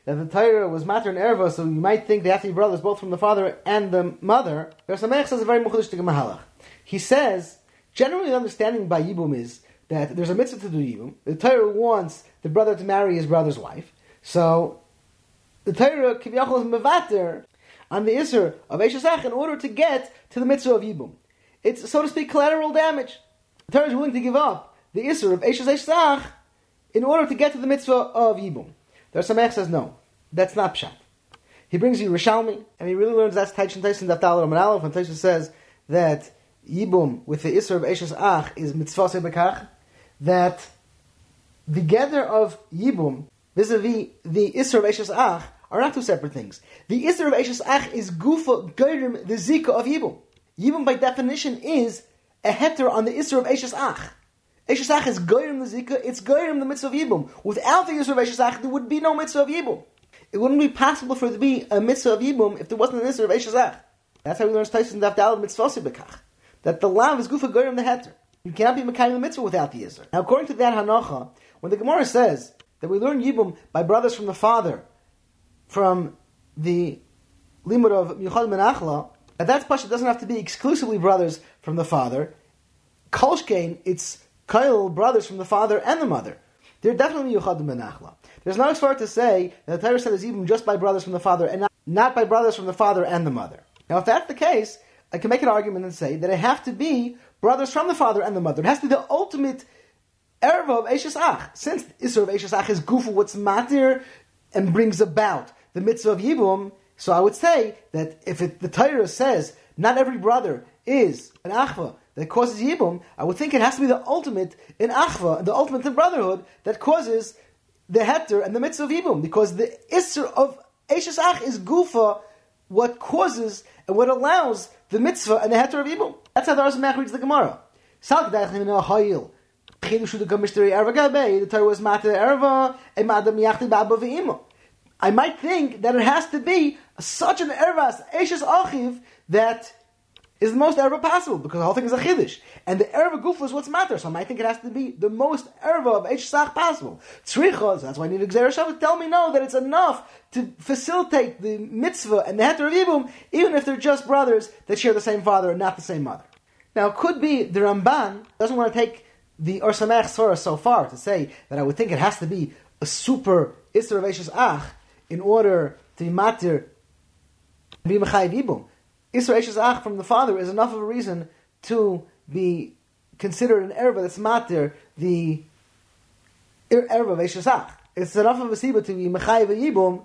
the Torah was matter and erva, so you might think they have to be brothers both from the father and the mother. But Sameach says a very mukhlish to Mahalach. He says, generally the understanding by Yibum is that there's a mitzvah to do Yibum. The Torah wants the brother to marry his brother's wife. So the Torah Kiviyachol is mevater on the Isser of Eshesach in order to get to the mitzvah of Yibum. It's, so to speak, collateral damage. The Torah is willing to give up the Isser of Eshesach in order to get to the mitzvah of Yibum. The Samech says no, that's not Pshat. He brings you Rishalmi, and he really learns that's Taichin Taisin Daftal Roman Aleph, and Taichin says that Yibum with the Isser of Eshesach is mitzvah sebekach, that the gather of Yibum vis-a-vis the Isser of Eshesach are not two separate things. The Isser of Eishes Ach is Gufa Geirim, the Zika of Yibum. Yibum by definition is a heter on the Isser of Eishes Ach. Eishes Ach is Geirim the Zika, it's Geirim the mitzvah of Yibum. Without the Isser of Eishes Ach, there would be no mitzvah of Yibum. It wouldn't be possible for there to be a mitzvah of Yibum if there wasn't an Isser of Eishes Ach. That's how we learn Tyson Daf Dalad Mitzvah Bekach. That the Lav is Gufa Geirim the heter. You cannot be Mekayim the mitzvah without the Isser. Now according to that Hanacha, when the Gemara says that we learn Yibum by brothers from the father, from the limud of Yuchad Menachla, that that's pasha doesn't have to be exclusively brothers from the father. Kolshkein, it's Kyle brothers from the father and the mother. They're definitely Yuchad Menachla. There's no far to say that the Torah said says even just by brothers from the father and not, not by brothers from the father and the mother. Now, if that's the case, I can make an argument and say that it have to be brothers from the father and the mother. It has to be the ultimate erva of Eishes Ach. Since Isra of Eishes Ach is gufu what's matir and brings about the mitzvah of Yibum, so I would say that if it, the Torah says not every brother is an achva that causes Yibum, I would think it has to be the ultimate in achva, the ultimate in brotherhood that causes the heter and the mitzvah of Yibum, because the isser of Eishes Ach is gufa, what causes and what allows the mitzvah and the heter of Yibum. That's how the Or Sameach reads the Gemara. The Torah was mata erva. I might think that it has to be such an ervas eshes achiv that is the most erva possible because the whole thing is a chiddush, and the erva gufa is what's matter. So I might think it has to be the most erva of eshesach possible. Tzricha, so that's why I need a gzera Tell me no that it's enough to facilitate the mitzvah and the heter of ibum, even if they're just brothers that share the same father and not the same mother. Now, it could be the Ramban doesn't want to take the Or Sameach so far to say that I would think it has to be a super Isra Ach in order to be matir, be mechayiv ibum. Isra ach from the father is enough of a reason to be considered an erva that's matir the erva eshes ach. It's enough of a siba to be mechayiv ibum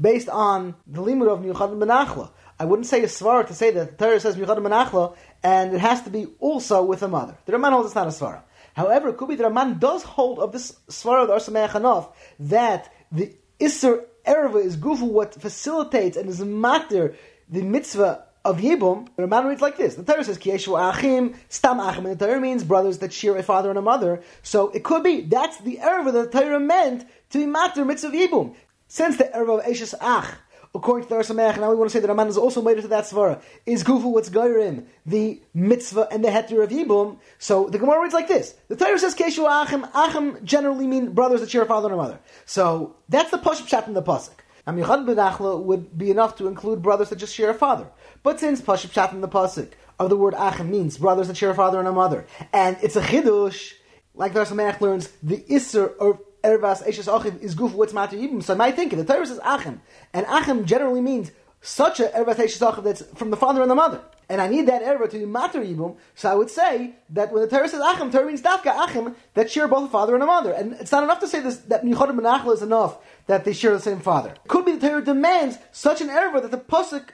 based on the limud of Yuchad Menachla. I wouldn't say a svara to say that the Torah says Yuchad Menachla, and it has to be also with a mother. The Ramban holds it's not a svara. However, it could be the Ramban does hold of this svara of the Or Sameach that the Isser Erva is gufu what facilitates and is matter the mitzvah of Yibum, the Ramban reads like this. The Torah says, Kieshu Achim, Stam Achim, and the Torah means brothers that share a father and a mother. So it could be, that's the Erva that the Torah meant to be matter mitzvah of Yibum. Since the Erva of Eshes Ach according to the Rasamech, now we want to say that Ramban is also made to that svara. Is Gufu what's Gairim, the mitzvah and the heter of Yibum? So the Gemara reads like this. The Torah says Keshu Achim. Achim generally mean brothers that share a father and a mother. So that's the push chat in the pasuk. And Yichad B'Nachla would be enough to include brothers that just share a father. But since Pashup Chat in the pasuk of the word Achim means brothers that share a father and a mother, and it's a chidush, like the Rasamech learns, the Isser of Ervas Eshes Achim is Guf what's matter Yibum. So I might think the Torah says Achim, and Achim generally means such a Ervas Eshes Achim that's from the father and the mother. And I need that erva to be matter yibum, so I would say that when the Torah says achim, Torah means dafka achim that share both a father and a mother, and it's not enough to say this that michodim and is enough that they share the same father. Could be the Torah demands such an erva that the pasuk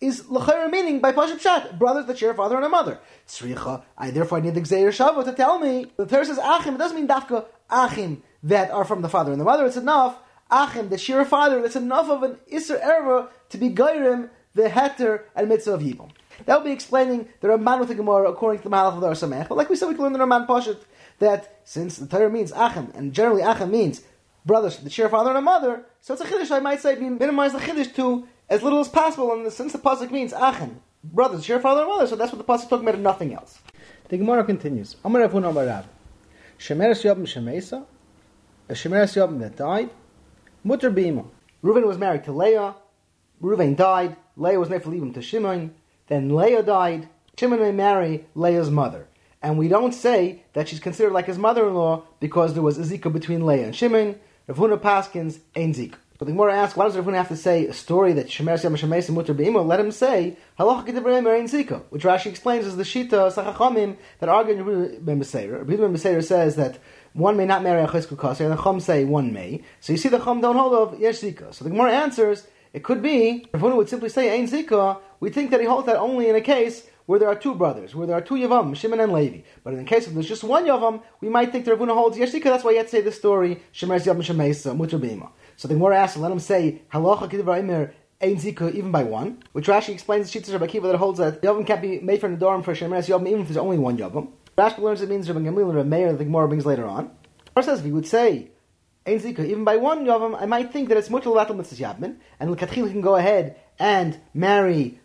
is l'chayr meaning by pasuk shat brothers that share a father and a mother. Tzricha, I therefore need the gzeir shava to tell me the Torah says achim. It doesn't mean dafka achim that are from the father and the mother. It's enough, achim, the sheer father, that's enough of an Isser Erva to be Gairim, the Heter, and Mitzvah of Yibum. That will be explaining the Ramban with the Gemara according to the Mahalach of the Or Sameach. But like we said, we can learn the Ramban Pashat that since the Torah means achim, and generally achim means brothers, the share father and a mother, so it's a chiddush, I might say, minimize the chiddush to as little as possible, and since the pasuk means achim, brothers, your father and mother, so that's what the pasuk talking about and nothing else. The Gemara continues. Amar Rav Amar Rav. Shemeres Yom Shemesa, a Shemeres Yavim that died, Mutter Bima. Reuven was married to Leah. Reuven died. Leah was leaving to Shimon. Then Leah died. Shimon may marry Leah's mother. And we don't say that she's considered like his mother-in-law because there was a zika between Leah and Shimon. Rav Huna Paskins ain't zika. But the Gemara asks, why does everyone have to say a story that Shemer Yom Shemesim Mutter Be'imo? Let him say Halacha Kedivrei Merein Zika, which Rashi explains as the Shita Sachachamim that argue in Rabbi Ben Beseir. Rabbi Ben says that one may not marry a Chesku Kasser, and the Chum say one may. So you see the Chum don't hold of Yesh Zika. So the Gemara answers, it could be, one would simply say Ein Zika, we think that he holds that only in a case where there are two brothers, where there are two Yavam, Shimon and Levi. But in the case of there's just one Yavam, we might think that Rav Huna holds Yesh Zika, that's why you have to say the story, Shemer Yavam Shemesa, Mutter Be'ima. So the Gemara asks, and let him say, Halacha Kedivrei Ein Zika even by one, which Rashi explains the Shittas Rabbi Kiva that holds that Yavam can't be made for Nadorim for Shemer Yavam even if there's only one Yavam. Rashi learns it means Rabbi Gamliel and Rabbi that the Gemara brings later on. Or says he would say Ein Zika even by one Yavam, I might think that it's much Levatel Mitzvah Yavmin, and L'Katchil can go ahead and marry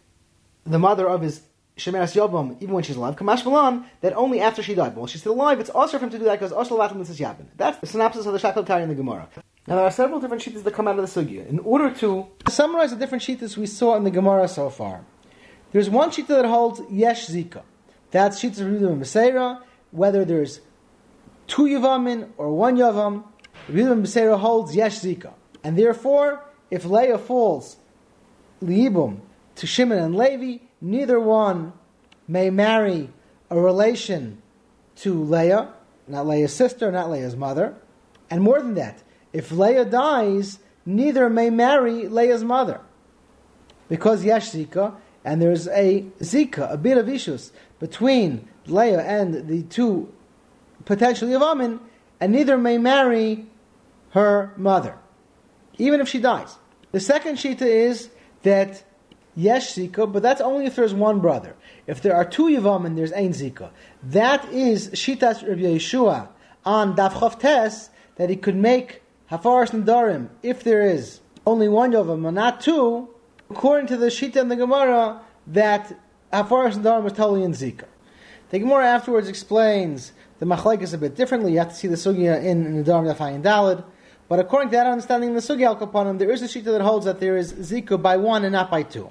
the mother of his Shemeras Yavam even when she's alive. Kamash Malan that only after she died. While she's still alive, it's also for him to do that because also Levatel Mitzvah Yavmin. That's the synopsis of the Shakal Tari in the Gemara. Now there are several different sheetas that come out of the sugya. In order to summarize the different sheetas we saw in the Gemara so far, there's one sheeta that holds yesh zika. That's Yehuda and Beseira, whether there's two yavamin or one yavam. And Beseira holds yesh zika, and therefore, if Leah falls liibum to Shimon and Levi, neither one may marry a relation to Leah, not Leah's sister, not Leah's mother, and more than that if Leah dies, neither may marry Leah's mother. Because Yesh Zika, and there's a Zika, a bit of issues between Leah and the two potential Yavamin, and neither may marry her mother, even if she dies. The second Shita is that Yesh Zika, but that's only if there's one brother. If there are two Yavamin, there's Ein Zika. That is Shitas Rabbi Yeshua on Daf Tes, that he could make Hafaras Nadarim, if there is only one Yovam, and not two, according to the Shita and the Gemara, that Hafaras Nadarim is totally in Zika. The Gemara afterwards explains the Machlaik a bit differently. You have to see the Sugya in Nadarim Yafayin Dalid. But according to that understanding in the Sugya Al Kapanim, there is a Shita that holds that there is Zika by one and not by two.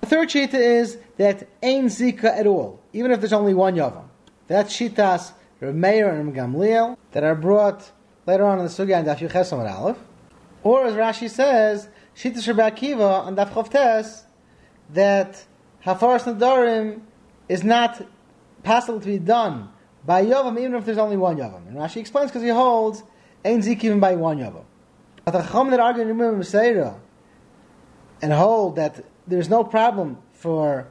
The third Shita is that ain't Zika at all, even if there's only one Yavam. That's Shitas Rav Meir and Gamliel that are brought later on in the Sugya on Daf Yuches Aleph. Or as Rashi says, Shittas Rabbi Akiva on Daf Chavtes, that Hafaras Nadarim is not possible to be done by Yavam even if there's only one Yavam. And Rashi explains because he holds Ein Zik even by one Yavam. But the Chacham that argue in Meseira and hold that there's no problem for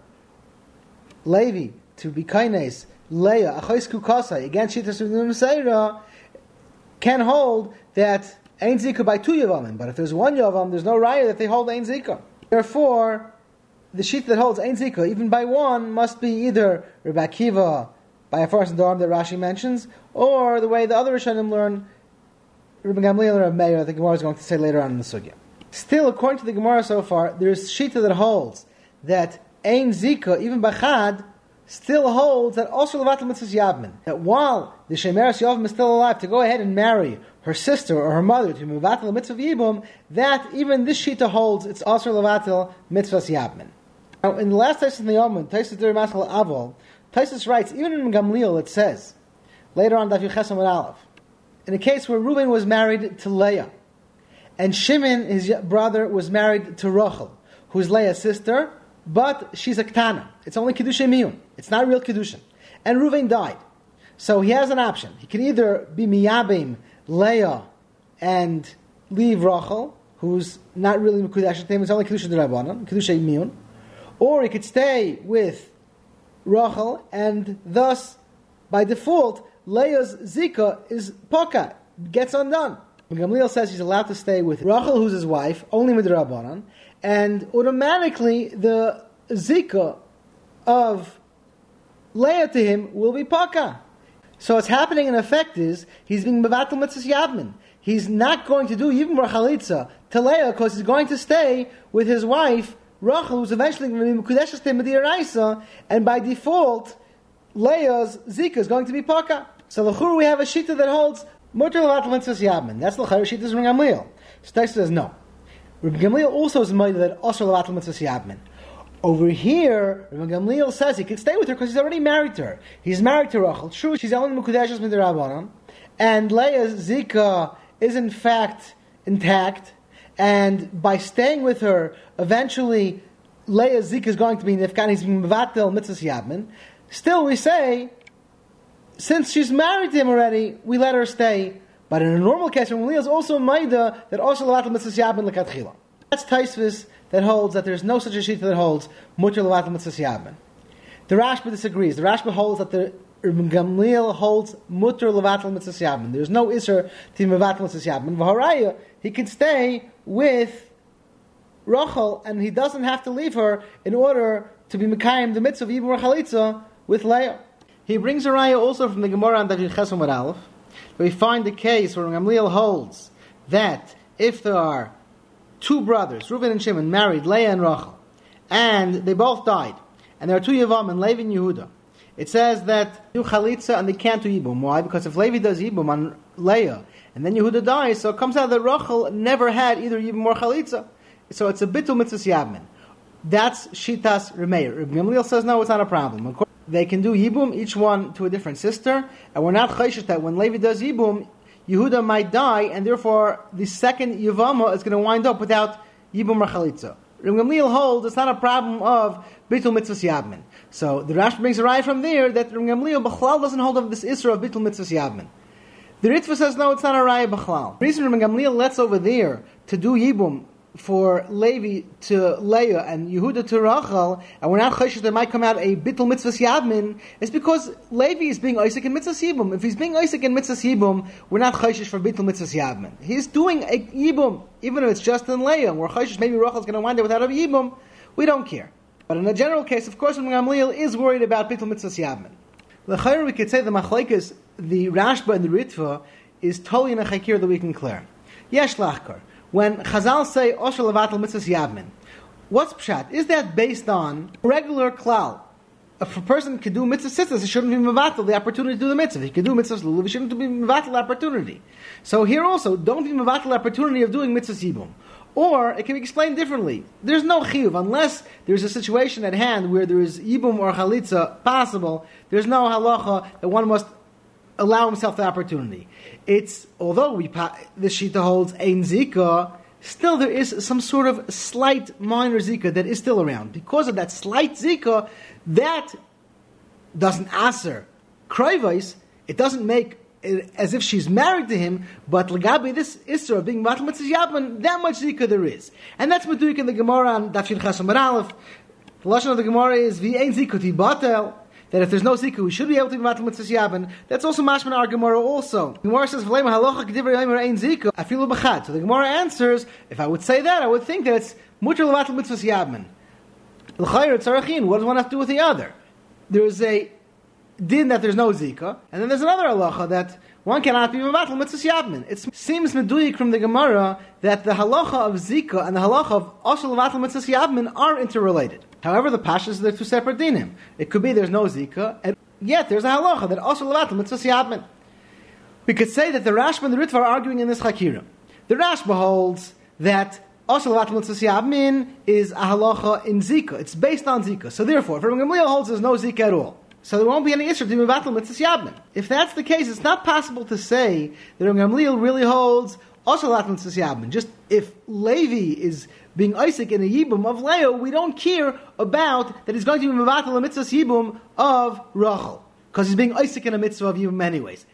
Levi to be kaines Leah Achais Kukasai against Shittas Meseira can hold that Ein Zika by two Yavamim, but if there's one Yavam, there's no raya that they hold Ein Zika. Therefore, the sheet that holds Ein Zika, even by one, must be either Rabbi Akiva by a first dorm that Rashi mentions, or the way the other Rishonim learn, Rabbi Gamliel or Meir, the Gemara is going to say later on in the Sugya. Still, according to the Gemara so far, there is Shita that holds that Ein Zika, even by Chad, still holds that also Levatel Mitzvah Yavmin. That while the Shemeres Yavim is still alive, to go ahead and marry her sister or her mother to Levatel Mitzvah Yibum, that even this Shita holds it's also Levatel Mitzvah Yavmin. Now, in the last Taisus in the Yom, Taisus Dir Masal Avol, Taisus writes, even in Gamliel it says, later on Daf Yechesam Aleph, in a case where Reuben was married to Leah, and Shimon, his brother, was married to Rachel, who's Leah's sister, but she's a Ktana. It's only Kedusha Miyun. It's not real Kedushin. And Ruvain died. So he has an option. He can either be Miyabim, Leah, and leave Rachel, who's not really Mekudash it's only Kedusha Derabanan, Kedusha Miyun, or he could stay with Rachel, and thus, by default, Leah's Zika is Poka, gets undone. Gamliel says he's allowed to stay with Rachel, who's his wife, only with Rabbanan, and automatically the Zika of Leah to him will be Paka. So what's happening in effect is he's being Mevatel Mitzvah Yavmin. He's not going to do even Rachalitza to Leah because he's going to stay with his wife Rachel, who's eventually going to be Mekudeshes to Mediraisa, and by default, Leah's Zika is going to be Paka. So Lachur we have a Shita that holds Mutter Levatel Mitzvah Yavmin. That's the Lachur Shita's Ringamliel. So says no. Rabbi Gamliel also is made that Osir Levatel Mitzvah. Over here, Rabbi Gamliel says he can stay with her because he's already married to her. He's married to Rachel. True, she's only Mukudeshas Midirabbanan. And Leah's Zika is in fact intact. and by staying with her, eventually Leah's zik is going to be nifkan. He's being mevatel mitzvah. Still, we say since she's married to him already, we let her stay. But in a normal case, when is also maida that also levatel mitzvah yadmin lekatchila. That's Taisvis that holds that there's no such a sheet that holds mutter levatel mitzvah yadmin. The Rashba disagrees. The Rashba holds that the Ibn Gamliel holds mutter levatel mitzvah yadmin. There's no iser to mevatel mitzvah yadmin. V'haraya, he can stay with Rachel, and he doesn't have to leave her in order to be Mekayim the mitzvah of Chalitza with Leah. He brings a raya also from the Gemara and Dajid Chesam with Aleph, we find the case where Gamliel holds that if there are two brothers, Reuben and Shimon, married, Leah and Rachel, and they both died, and there are two Yavam and Levi and Yehuda, it says that do Chalitza and they can't do Yibum. Why? Because if Levi does Yibum on Leah, and then Yehuda dies, so it comes out that Rachel never had either Yibum or Chalitza. So it's a bitul mitzvah yavmin. That's shitas remeir. Rabbi Gamliel says no, it's not a problem. They can do yibum each one to a different sister, and we're not chayshish that when Levi does yibum, Yehuda might die, and therefore the second yivama is going to wind up without yibum or chalitza. Rabbi Gamliel holds it's not a problem of bitul mitzvah yavmin. So the Rashba brings a raya from there that Rabbi Gamliel b'chlal doesn't hold of this isra of bitul mitzvah yavmin. The Ritva says no, it's not a raya b'chlal. The reason Rabbi Gamliel lets over there to do yibum for Levi to Leah and Yehuda to Rachel, and we're not choshesh there might come out a bittul mitzvah yavmin, it's because Levi is being oisik in mitzvah yibum. If he's being oisik in mitzvah yibum, we're not choshesh for bittul mitzvah yavmin. He's doing a yibum, even if it's just in Leah. We're choshesh maybe Rachel's going to wind up without a yibum. We don't care. But in a general case, of course, when Gamliel is worried about bittul mitzvah yavmin. L'chayr, we could say the machlekes, the Rashba and the Ritva, is totally in a chakir that we can clear. Yesh lachkar when Chazal say Osher Levatel Mitzvahs Yavmin, what's pshat? Is that based on regular klal? If a person can do mitzvah tzitzis, he shouldn't be mevatel the opportunity to do the mitzvah. He can do mitzvahs lulav, he shouldn't be mevatel the opportunity. So here also, don't be mevatel the opportunity of doing mitzvah yibum. Or it can be explained differently. There's no chiyuv unless there's a situation at hand where there is yibum or chalitza possible. There's no halacha that one must allow himself the opportunity. It's although we the shita holds ein zika, still there is some sort of slight minor zika that is still around. Because of that slight zika, that doesn't answer krayvais. It doesn't make it as if she's married to him, but legabe this isra of being matal yaban, that much zika there is, and that's meduik in the Gemara on Dafshin Chasam Aleph. The lashon of the Gemara is v'ein zikuti batel that if there's no zika, we should be able to be matal mitzvah yabin. That's also mashman our Gemara also. Gemara says v'leima halacha k'divrei yomer ein zika afilu b'chad. So the Gemara answers, if I would say that, I would think that it's mutter levatal mitzvah yabin. L'chayr tzarachin. What does one have to do with the other? There is a din that there's no zika, and then there's another halacha that one cannot be mevatel mitzvah yabmin. It seems meduyik from the Gemara that the halacha of zika and the halacha of also mevatel mitzvah yabmin are interrelated. However, the pashas are two separate dinim. It could be there's no zika, and yet there's a halacha that also levatel mitzvah yabmin. We could say that the Rashba and the Ritva are arguing in this chakira. The Rashba holds that also levatel mitzvah yabmin is a halacha in zika. It's based on zika. So therefore, if Gamliel holds there's no zika at all. So there won't be any issue to mitzvah yabmin. If that's the case, it's not possible to say that Gamliel really holds also mitzvah yabmin. Just if Levi is being oisik in a Yibum of Leah, we don't care about that he's going to be Mavatal a mitzvah Yibum of Rachel. Because he's being oisik in a mitzvah of Yibum anyways.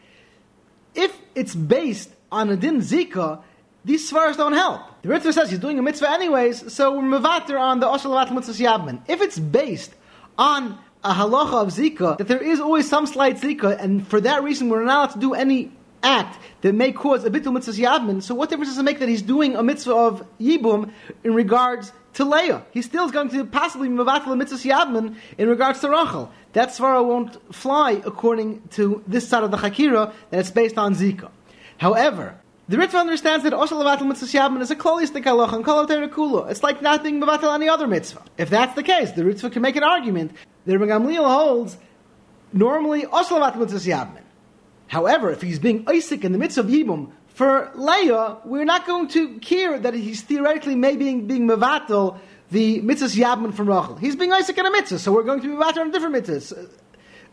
If it's based on a din Zika, these svaras don't help. The Ritva says he's doing a mitzvah anyways, so we're Mavatar on the Oshel Mavatal mitzvah Yabman. If it's based on a halacha of Zika, that there is always some slight Zika, and for that reason we're not allowed to do any act that may cause a bitul mitzvah yabmin, so what difference does it make that he's doing a mitzvah of yibum in regards to Leah? He still is going to possibly mevatel a mitzvah yabmin in regards to Rachel. That svara won't fly according to this side of the Chakira that it's based on Zika. However, the Ritva understands that Osha Levatel Mitzvah Yabmin is a klolistic halacha and kol kula. It's like not being any other mitzvah. If that's the case, the Ritva can make an argument that Rabbi Gamliel holds normally Osha Levatel Mitzvah Yabmin. However, if he's being oisik in the midst of Yibum for Leah, we're not going to care that he's theoretically maybe being, being Mevatel, the mitzvahs Yabman from Rachel. He's being Isaac in a mitzvah, so we're going to be Mevatel on different mitzvahs.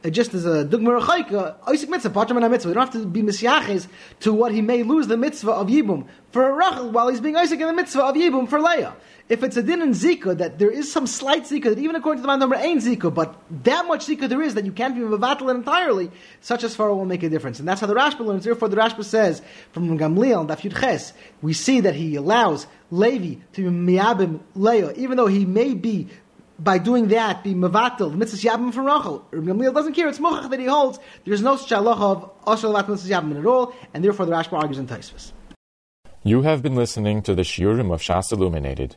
uh, just as a dugmar chayka, oisik mitzvah, patram mitzvah. We don't have to be misyaches to what he may lose the mitzvah of yibum for Rachel while he's being oisik in the mitzvah of yibum for Leah. If it's a din in zika that there is some slight zika that even according to the man number ain't zika, but that much zika there is that you can't be mevatel entirely, such as far will make a difference, and that's how the Rashba learns. Therefore, the Rashba says from Gamliel and Ches, we see that he allows Levi to be miyabim Leah, even though he may be by doing that, be mevatel, mitzvah yabim from Rachel. Gamliel doesn't care, it's mochach that he holds. There's no such of osher mitzvah yabim at all, and therefore the Rashba argues in Taisvis. You have been listening to the Shiurim of Shas Illuminated.